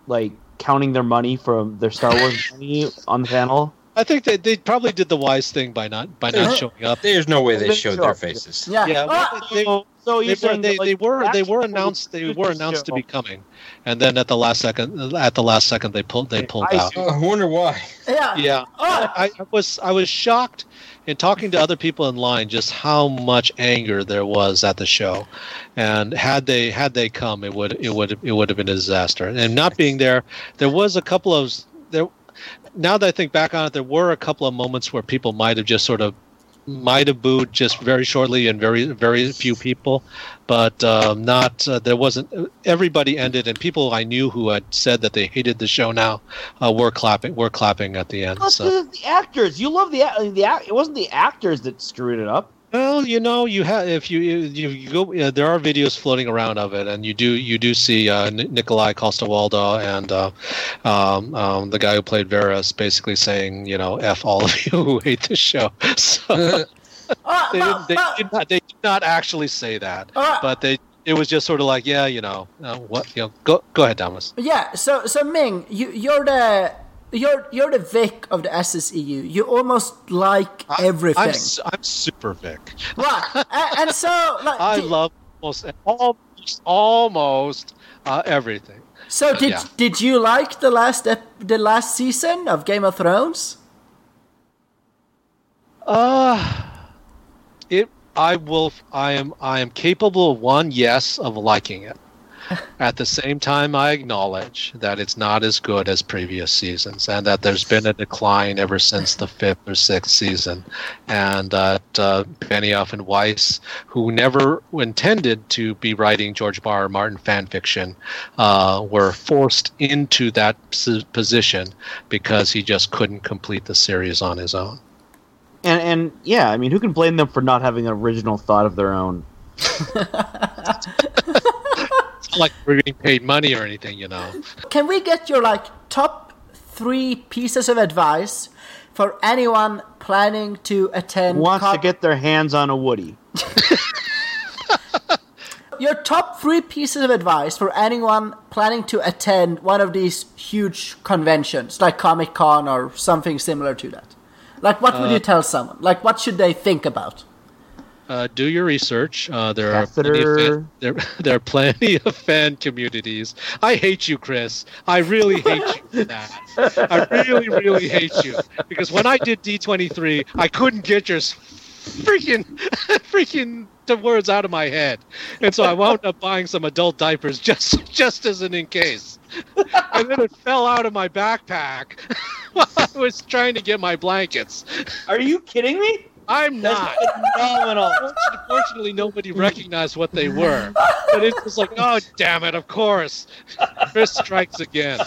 like counting their money from their Star Wars money on the panel. I think they, they probably did the wise thing by not by not Yeah. showing up. There's no way they They showed show their faces. Yeah. Yeah, Ah, they, so, so they, you're were, they, like, they were they were announced they were the announced to be coming, and then at the last second at the last second they pulled they pulled I out. see. I wonder why. yeah. Yeah, I, I was I was shocked in talking to other people in line just how much anger there was at the show, and had they had they come, it would it would it would have been a disaster. And not being there, there was a couple of there. Now that I think back on it, there were a couple of moments where people might have just sort of might have booed just very shortly and very very few people but um, not uh, there wasn't everybody ended and people i knew who had said that they hated the show now uh, were clapping were clapping at the end so the, the actors. You love the the act. It wasn't the actors that screwed it up. Well, you know, you have if you you, you go, uh, there are videos floating around of it, and you do you do see uh, N- Nikolaj Coster-Waldau and uh, um, um, the guy who played Varys basically saying, you know, f all of you who hate the show. So Uh, they, didn't, they, did not, they did not actually say that, Uh, but they it was just sort of like, yeah, you know, uh, what you know, go go ahead, Thomas. Yeah, so so Ming, you you're the you're you're the Vic of the SSEU. You almost like everything. I'm I'm super Vic. right. and, and so like I did- love almost almost almost uh, everything. So did yeah. did you like the last ep- the last season of Game of Thrones? Uh it I will I am I am capable of one yes of liking it. At the same time I acknowledge that it's not as good as previous seasons and that there's been a decline ever since the fifth or sixth season and that uh, Benioff and Weiss who never intended to be writing George R. R. Martin fan fiction uh, were forced into that position because he just couldn't complete the series on his own. And and yeah, I mean, who can blame them for not having an original thought of their own? It's not like we're getting paid money or anything, you know. Can we get your like top three pieces of advice for anyone planning to attend? Who wants to get their hands on a Woody? your top three pieces of advice for anyone planning to attend one of these huge conventions, like Comic Con or something similar to that. Like, what would you uh, tell someone? Like, what should they think about? Uh, do your research. Uh, there are plenty of fan, there, there are plenty of fan communities. I hate you, Chris. I really hate you for that. I really, really hate you because when I did D twenty three, I couldn't get your freaking, freaking the words out of my head, and so I wound up buying some adult diapers just, just as an in case. And then it fell out of my backpack while I was trying to get my blankets. Are you kidding me? I'm not. Phenomenal. Unfortunately, nobody recognized what they were. But it was like, oh, damn it, of course. Chris strikes again.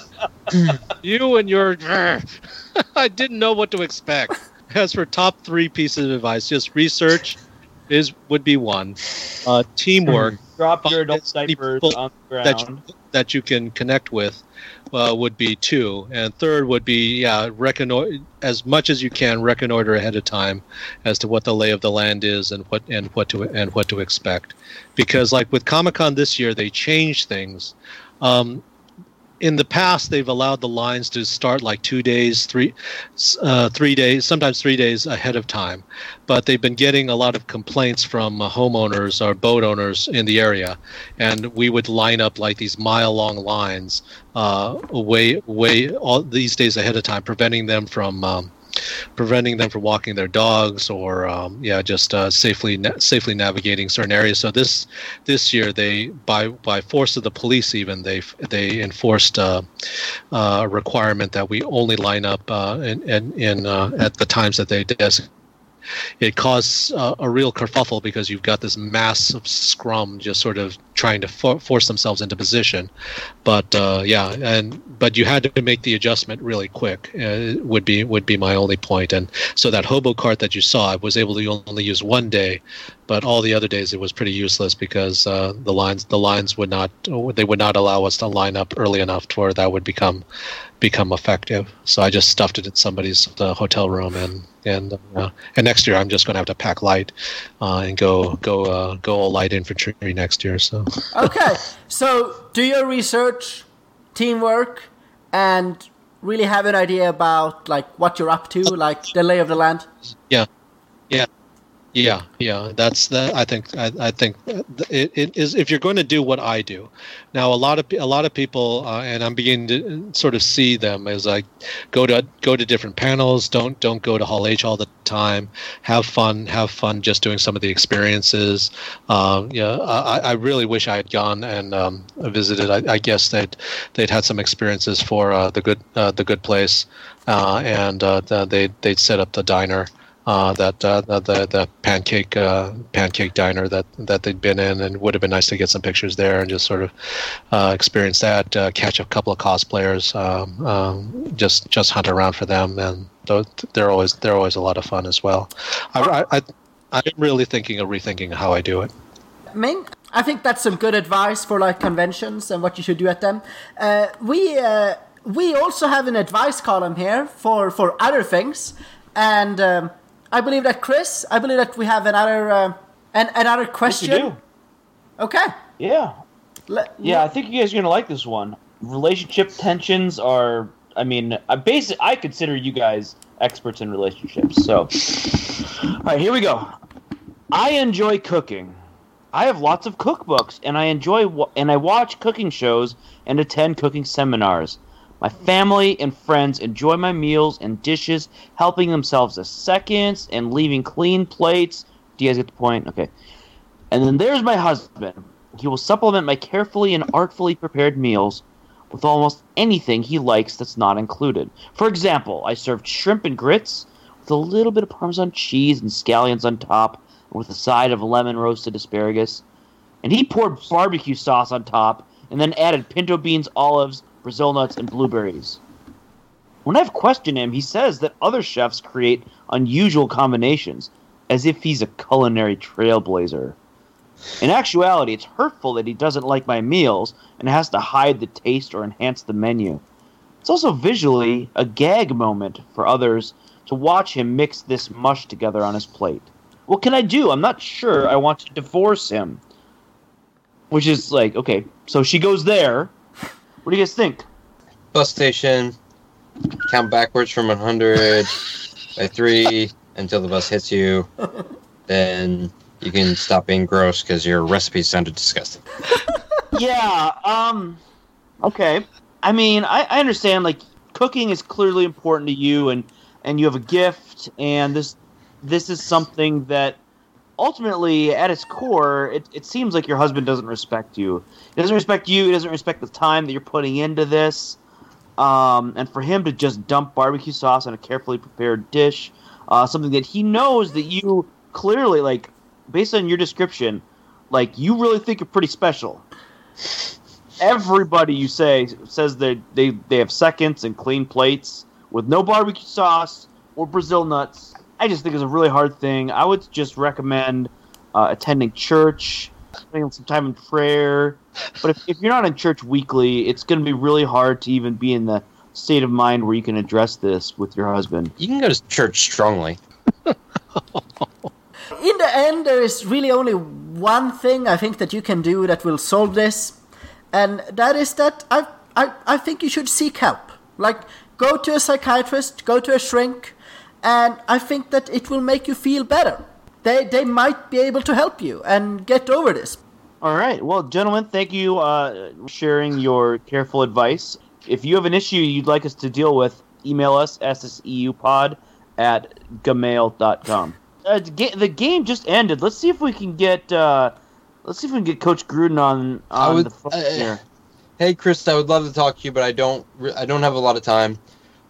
you and your. I didn't know what to expect. As for top three pieces of advice, just research is would be one. Uh, teamwork Drop your adult diapers on the that ground. you, that you can connect with uh, would be two, and third would be yeah, reconnoiter as much as you can reconnoiter ahead of time as to what the lay of the land is and what and what to and what to expect, because like with Comic Con this year they changed things. Um, in the past, they've allowed the lines to start like two days, three, uh, three days, sometimes three days ahead of time. But they've been getting a lot of complaints from uh, homeowners or boat owners in the area, and we would line up like these mile-long lines, uh, way, way all these days ahead of time, preventing them from. Um, preventing them from walking their dogs or um, yeah just uh, safely na- safely navigating certain areas. So this this year they by by force of the police even they they enforced uh, uh, a requirement that we only line up uh, in in, in at the times that they designate it caused uh, a real kerfuffle because you've got this massive scrum just sort of trying to for- force themselves into position. But uh, yeah, and but you had to make the adjustment really quick. Uh, would be would be my only point. And so that hobo cart that you saw, I was able to only use one day, but all the other days it was pretty useless because uh, the lines the lines would not they would not allow us to line up early enough to where that would become become effective. So I just stuffed it in somebody's uh, hotel room, and and uh, and next year I'm just going to have to pack light uh, and go go uh, go all light infantry next year. So Okay, so do your research, teamwork, and really have an idea about like what you're up to, like the lay of the land. yeah, yeah. Yeah, yeah, that's that. I think I, I think it, it is if you're going to do what I do. Now, a lot of a lot of people, uh, and I'm beginning to sort of see them as I go to go to different panels. Don't don't go to Hall H all the time. Have fun, have fun, just doing some of the experiences. Um, yeah, I, I really wish I had gone and um, visited. I, I guess they'd they'd had some experiences for uh, the good uh, the good place, uh, and uh, they they'd set up the diner uh, that uh, the the pancake uh, pancake diner that that they'd been in, and would have been nice to get some pictures there and just sort of uh, experience that, uh, catch a couple of cosplayers, um, um, just just hunt around for them, and they're always they're always a lot of fun as well. I, I, I I'm really thinking of rethinking how I do it. Ming, I think that's some good advice for like conventions and what you should do at them. Uh, we we also have an advice column here for for other things, and um, I believe that Chris, I believe that we have another uh, an, another question. do. Okay. Yeah. Yeah, I think you guys are gonna like this one. Relationship tensions are. I mean, I basic. I consider you guys experts in relationships. So, all right, here we go. I enjoy cooking. I have lots of cookbooks, and I enjoy and I watch cooking shows and attend cooking seminars. My family and friends enjoy my meals and dishes, helping themselves to seconds and leaving clean plates. Do you guys get the point? Okay. And then there's my husband. He will supplement my carefully and artfully prepared meals with almost anything he likes that's not included. For example, I served shrimp and grits with a little bit of Parmesan cheese and scallions on top, with a side of lemon roasted asparagus. And he poured barbecue sauce on top, and then added pinto beans, olives, Brazil nuts, and blueberries. When I've questioned him, he says that other chefs create unusual combinations, as if he's a culinary trailblazer. In actuality, it's hurtful that he doesn't like my meals and has to hide the taste or enhance the menu. It's also visually a gag moment for others to watch him mix this mush together on his plate. What can I do? I'm not sure I want to divorce him. Which is like, okay, so she goes there. What do you guys think? Bus station. Count backwards from 100 by three until the bus hits you. Then you can stop being gross because your recipe sounded disgusting. yeah, um okay. I mean, I, I understand like cooking is clearly important to you and and you have a gift and this this is something that ultimately at its core it, it seems like your husband doesn't respect you. He doesn't respect you, he doesn't respect the time that you're putting into this. Um, and for him to just dump barbecue sauce on a carefully prepared dish, uh, something that he knows that you clearly like based on your description, like you really think you're pretty special everybody you say says that they they have seconds and clean plates with no barbecue sauce or Brazil nuts. I just think it's a really hard thing. I would just recommend uh, attending church, spending some time in prayer. But if, if you're not in church weekly, it's going to be really hard to even be in the state of mind where you can address this with your husband. You can go to church strongly. in the end, there is really only one thing I think that you can do that will solve this, and that is that I, I, I think you should seek help. Like, go to a psychiatrist, go to a shrink, and I think that it will make you feel better. They, they might be able to help you and get over this. All right. Well, gentlemen, thank you uh, for sharing your careful advice. If you have an issue you'd like us to deal with, email us sseupod at gmail.com. Uh, the the game just ended. Let's see if we can get uh, let's see if we can get Coach Gruden on I on would- the phone uh, here. Hey, Chris, I would love to talk to you, but I don't. I don't have a lot of time.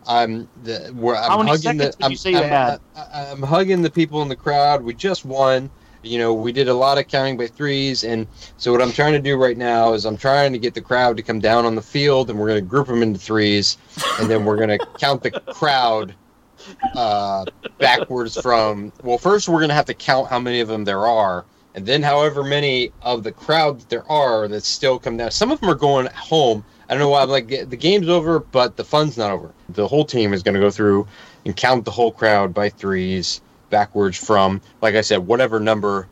I'm the. Where I'm How many hugging the. seconds did I'm, you say you I'm, had? I, I'm hugging the people in the crowd. We just won. You know, we did a lot of counting by threes, and so what I'm trying to do right now is I'm trying to get the crowd to come down on the field, and we're going to group them into threes, and then we're going to count the crowd uh, backwards from. Well, first we're going to have to count how many of them there are, and then however many of the crowd that there are that still come down. Some of them are going home. I don't know why. I'm like the game's over, but the fun's not over. The whole team is going to go through and count the whole crowd by threes backwards from, like I said, whatever number.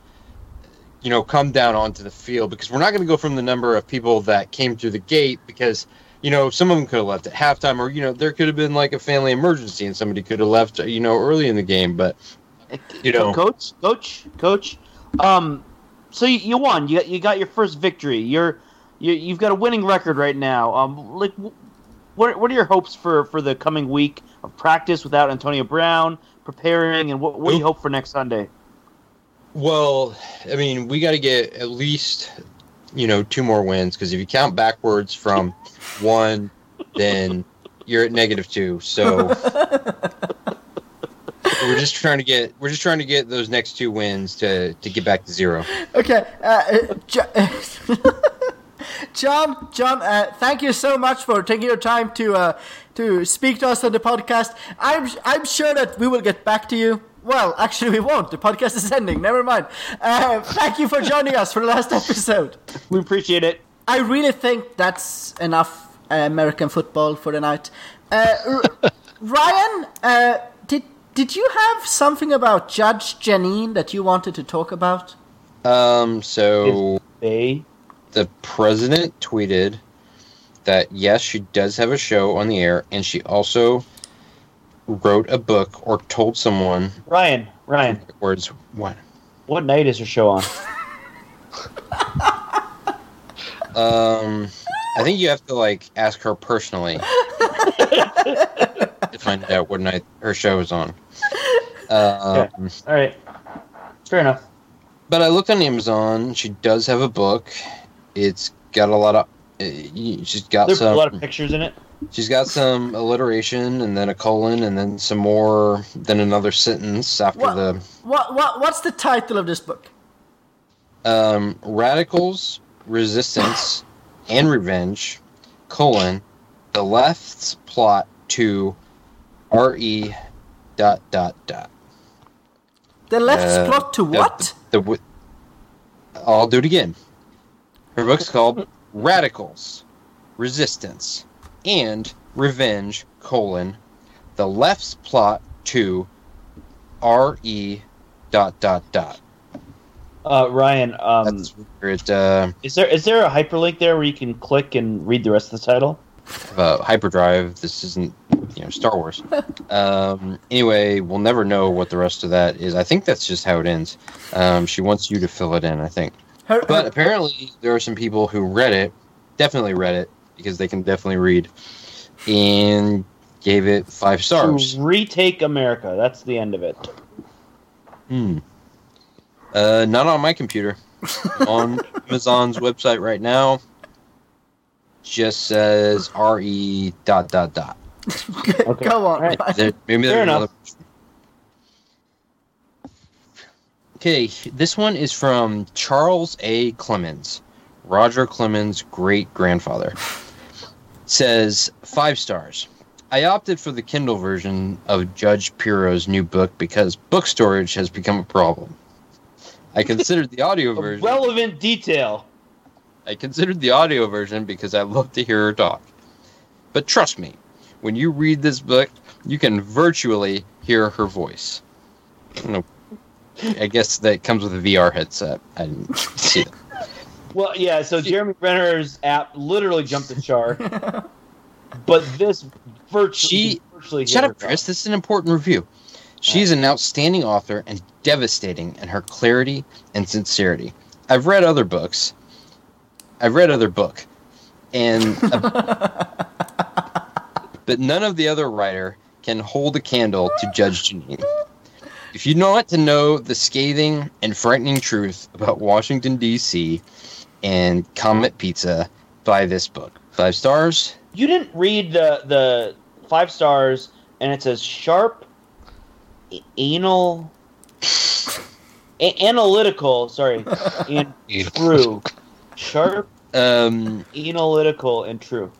You know, come down onto the field because we're not going to go from the number of people that came through the gate because you know, some of them could have left at halftime, or you know, there could have been like a family emergency, and somebody could have left, you know, early in the game. But you know- coach, coach, coach. Um, so you, you won. You you got your first victory. You're you, you've got a winning record right now. Um, like, what what are your hopes for for the coming week of practice without Antonio Brown preparing, and what what do you hope for next Sunday? well, I mean, we got to get at least you know two more wins because if you count backwards from one, then you're at negative two. So we're just trying to get we're just trying to get those next two wins to to get back to zero. Okay, uh, uh, Jo- Jon, Jon, uh, thank you so much for taking your time to uh, to speak to us on the podcast. I'm I'm sure that we will get back to you Well, actually, we won't. The podcast is ending. Never mind. Uh, thank you for joining us for the last episode. We appreciate it. I really think that's enough uh, American football for the night. Uh, R- Ryan, uh, did did you have something about Judge Jeanine that you wanted to talk about? Um, so They the president tweeted that yes, she does have a show on the air, and she also wrote a book or told someone Ryan, Ryan, words. What? what night is her show on? Um, I think you have to like ask her personally to find out what night her show is on. Um, All right, fair enough. But I looked on Amazon. She does have a book. It's got a lot of. Uh, she's got There's a lot of pictures in it. She's got some alliteration, and then a colon, and then some more. Then another sentence after What? the What what what's the title of this book? um, radicals, resistance, and revenge. Colon, the left's plot to re dot dot dot. The left's Uh, plot to the- what? The, wi- I'll do it again. Her book's called Radicals, Resistance, and Revenge: colon the left's plot to re dot dot dot. Uh, Ryan, um, That's where it uh, is there is there a hyperlink there where you can click and read the rest of the title? uh, hyperdrive. This isn't you know Star Wars. um, anyway, we'll never know what the rest of that is. I think that's just how it ends. Um, she wants you to fill it in. I think. Her, But her- apparently, there are some people who read it, definitely read it because they can definitely read, and gave it five stars. To retake America. That's the end of it. Hmm. Uh, not on my computer. on Amazon's website right now, just says re dot dot dot. Okay. go on. Alright. Ryan. There, maybe Fair there's enough. another. Okay, this one is from Charles A. Clemens, Roger Clemens' great grandfather. Says five stars. I opted for the Kindle version of Judge Pirro's new book because book storage has become a problem. I considered the audio A version. relevant detail. I considered the audio version because I love to hear her talk. But trust me, when you read this book, you can virtually hear her voice. I don't know. I guess that comes with a VR headset. I didn't see that. Well, yeah. So Jeremy Renner's app literally jumped the chart, but this virtually She- virtually Shut up, Chris. This is an important review. She's an outstanding author and devastating in her clarity and sincerity. I've read other books. I've read other book, and but none of the other writer can hold a candle to Judge Jeanine. If you want to know the scathing and frightening truth about Washington D.C. and Comet Pizza, buy this book. Five stars. You didn't read the the five stars, and it says sharp, anal, a- analytical. Sorry, and true. Sharp, Um, analytical, and true.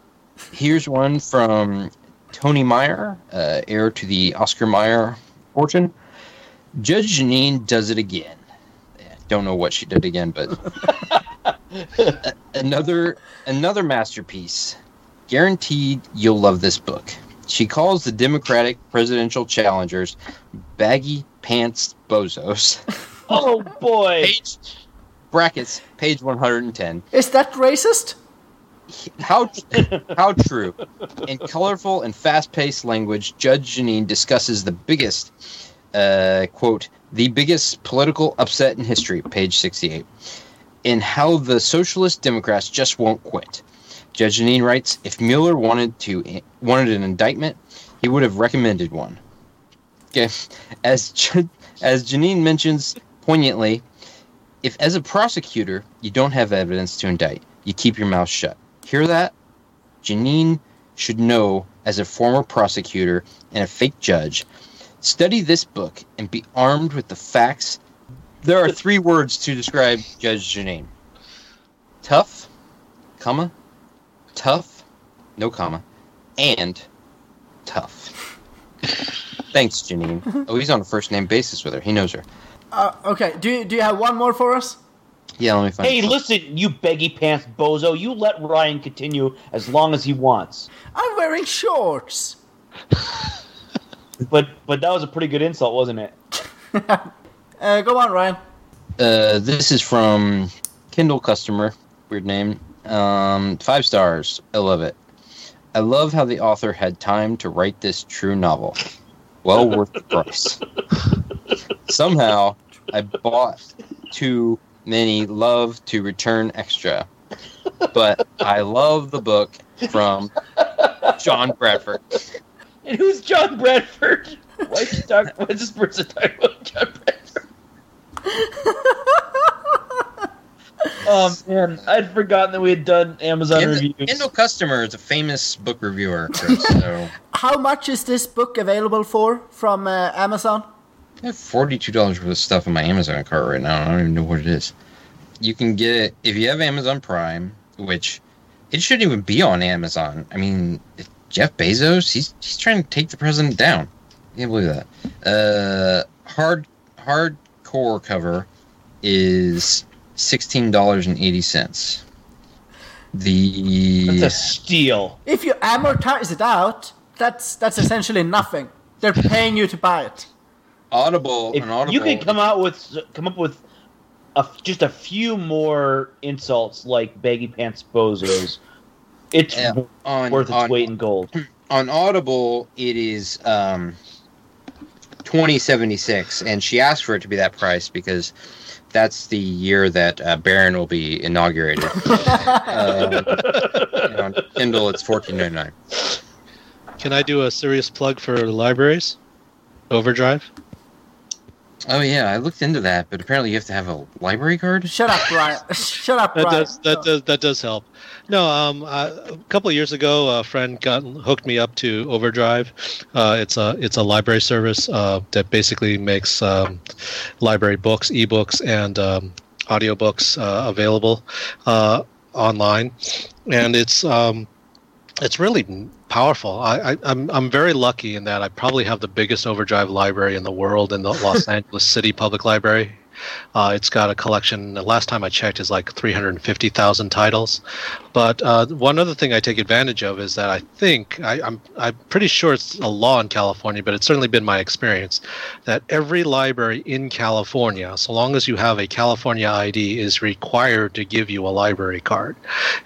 Here's one from Tony Meyer, uh, heir to the Oscar Mayer fortune. Judge Jeanine does it again. Yeah, Don't know what she did again, but another another masterpiece. Guaranteed you'll love this book. She calls the Democratic presidential challengers baggy pants bozos. Oh boy! Page brackets page 110. Is that racist? How how true. In colorful and fast-paced language, Judge Jeanine discusses the biggest uh, quote the biggest political upset in history, page 68, in how the socialist Democrats just won't quit. Judge Jeanine writes, if Mueller wanted to wanted an indictment, he would have recommended one. Okay, as as Jeanine mentions poignantly, if as a prosecutor you don't have evidence to indict, you keep your mouth shut. Hear that? Jeanine should know as a former prosecutor and a fake judge. Study this book and be armed with the facts. There are three words to describe Judge Jeanine. Tough, comma, tough, no comma, and tough. Thanks, Jeanine. Oh, he's on a first name basis with her. He knows her. Uh, okay, do you, do you have one more for us? Yeah, let me find. Hey, it. listen, you beggy pants bozo. You let Ryan continue as long as he wants. I'm wearing shorts. But but that was a pretty good insult, wasn't it? Uh, go on, Ryan. Uh, this is from Kindle customer. Weird name. Um, five stars. I love it. I love how the author had time to write this true novel. Well worth the price. Somehow, I bought too many love to return extra, but I love the book from John Bradford. And who's John Bradford? Why is, he talk, why is this person talking about John Bradford? oh man, I'd forgotten that we had done Amazon Kindle, reviews. Kindle customer is a famous book reviewer. Chris, so How much is this book available for from uh, Amazon? I have forty-two dollars worth of stuff in my Amazon cart right now. I don't even know what it is. You can get it if you have Amazon Prime, which it shouldn't even be on Amazon. I mean, Jeff Bezos, he's he's trying to take the president down. I can't believe that. Uh, hard hardcore cover is sixteen dollars and eighty cents. The That's a steal. If you amortize it out, that's that's essentially nothing. They're paying you to buy it. Audible, If an Audible. you can come out with come up with a, just a few more insults like baggy pants bozos, it's Yeah, on, worth its on, weight in gold. on Audible, it is um, twenty seventy six, and she asked for it to be that price because that's the year that uh, Barron will be inaugurated. uh, and on Kindle, it's fourteen ninety nine. Can I do a serious plug for libraries? Overdrive. Oh yeah, I looked into that, but apparently you have to have a library card. Shut up, Ryan. Shut up, That does that does that does help. No, um, I, a couple of years ago, a friend got hooked me up to Overdrive. Uh, it's a it's a library service uh, that basically makes um, library books, ebooks, and um, audiobooks uh, available uh, online, and it's um, it's really powerful. I, I, I'm I'm very lucky in that I probably have the biggest Overdrive library in the world in the Los Angeles City Public Library. Uh, it's got a collection. The last time I checked, is like 350,000 titles. But uh, one other thing I take advantage of is that I think I, I'm I'm pretty sure it's a law in California, but it's certainly been my experience that every library in California, so long as you have a California ID, is required to give you a library card.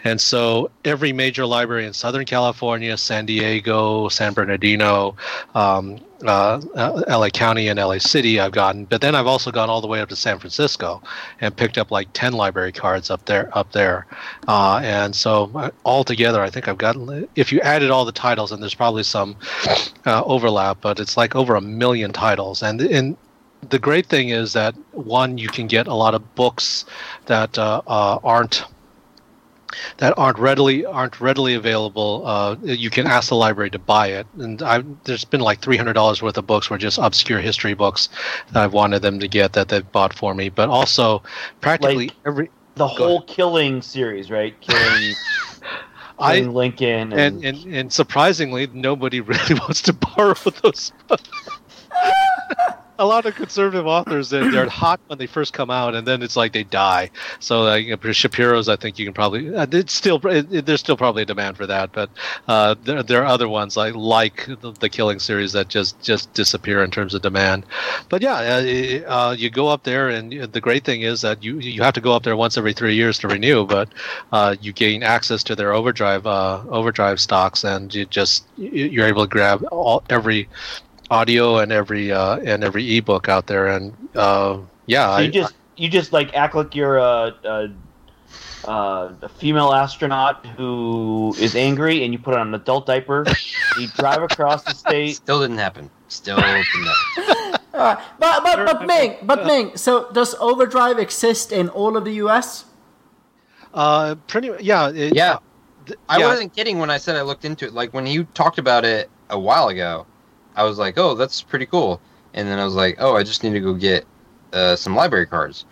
And so every major library in Southern California, San Diego, San Bernardino, um, uh, uh, LA County and LA City, I've gotten, but then I've also gone all the way up to San Francisco and picked up like 10 library cards up there, up there. Uh, and so uh, altogether, I think I've gotten, if you added all the titles, and there's probably some uh, overlap, but it's like over a million titles. And, and the great thing is that one, you can get a lot of books that uh, uh, aren't that aren't readily aren't readily available. Uh, you can ask the library to buy it, and I, there's been like three hundred dollars worth of books, were just obscure history books that I've wanted them to get that they've bought for me. But also, practically Like- every The whole killing series, right? Killing, I killing Lincoln, and, and, and and surprisingly, nobody really wants to borrow those. A lot of conservative authors, they're, they're hot when they first come out, and then it's like they die. So, like you know, Shapiro's, I think you can probably. Uh, still it, it- there's still probably a demand for that, but uh, there, there are other ones like like the, the Killing series that just just disappear in terms of demand. But yeah, uh, uh, you go up there, and the great thing is that you you have to go up there once every three years to renew, but uh, you gain access to their overdrive uh, overdrive stocks, and you just you're able to grab all every audio and every uh, and every ebook out there, and uh, yeah, So I, you just you just like act like you're a, a, a, a female astronaut who is angry, and you put on an adult diaper. you drive across the state. Still didn't happen. Still didn't happen. Alright, but but but Ming, but Ming. So does Overdrive exist in all of the U.S.? uh, pretty yeah, it, Yeah. th- I yeah. wasn't kidding when I said I looked into it. Like when you talked about it a while ago, I was like, "Oh, that's pretty cool." And then I was like, "Oh, I just need to go get uh, some library cards,"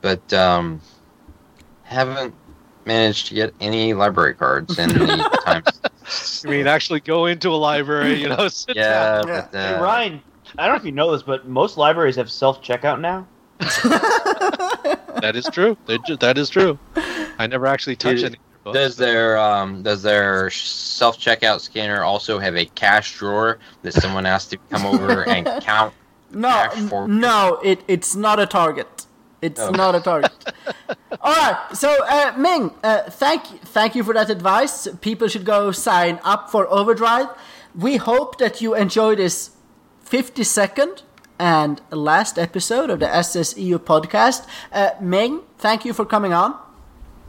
but um, haven't managed to get any library cards in the time. I mean, actually go into a library, you know. Sit down. Yeah, Yeah. but Hey, uh, Ryan, I don't know if you know this, but most libraries have self checkout now. That is true. Ju- That is true. I never actually touched Dude, any. Books. Does their um does their self checkout scanner also have a cash drawer that someone has to come over and count? No, Cash for- no, it it's not a target. It's Oh. not a target. All right, so uh, Ming, uh, thank thank you for that advice. People should go sign up for Overdrive. We hope that you enjoy this 52nd and last episode of the SSEU podcast. Uh, Ming, thank you for coming on.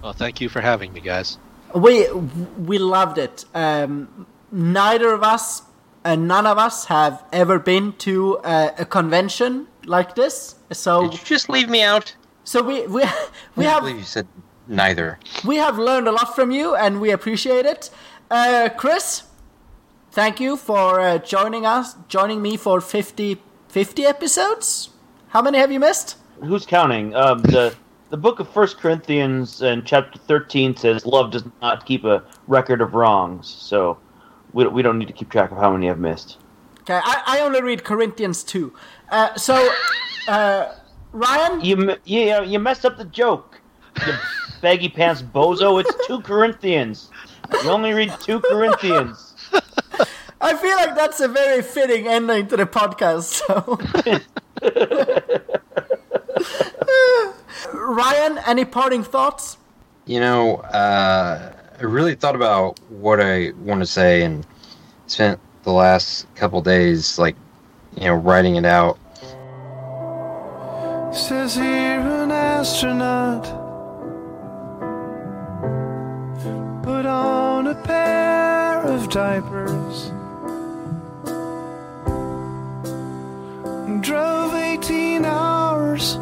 Well, thank you for having me, guys. We we loved it. Um, neither of us and none of us have ever been to uh, a convention like this. So Did you just leave me out? so we we we I have believe you said neither. we have learned a lot from you and we appreciate it. Uh, Chris, thank you for uh, joining us, joining me for 50, 50 episodes. How many have you missed? Who's counting? Um, the the book of First Corinthians and chapter thirteen says love does not keep a record of wrongs. So we, we don't need to keep track of how many I've missed. Okay, I, I only read Corinthians 2. Uh, so, uh, Ryan, You you you messed up the joke. You baggy pants bozo. It's two Corinthians. You only read two Corinthians. I feel like that's a very fitting ending to the podcast. So, Ryan, any parting thoughts? You know, uh, I really thought about what I want to say and spent the last couple days, like, you know, writing it out. Says here an astronaut put on a pair of diapers and drove 18 hours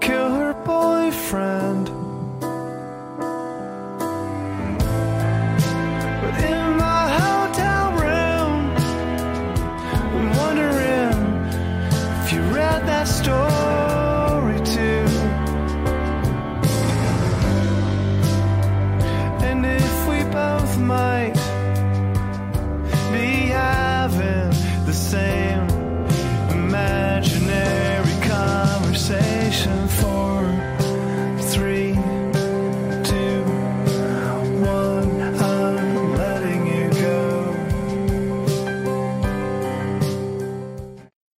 kill her boyfriend. But in my hotel room, I'm wondering if you read that story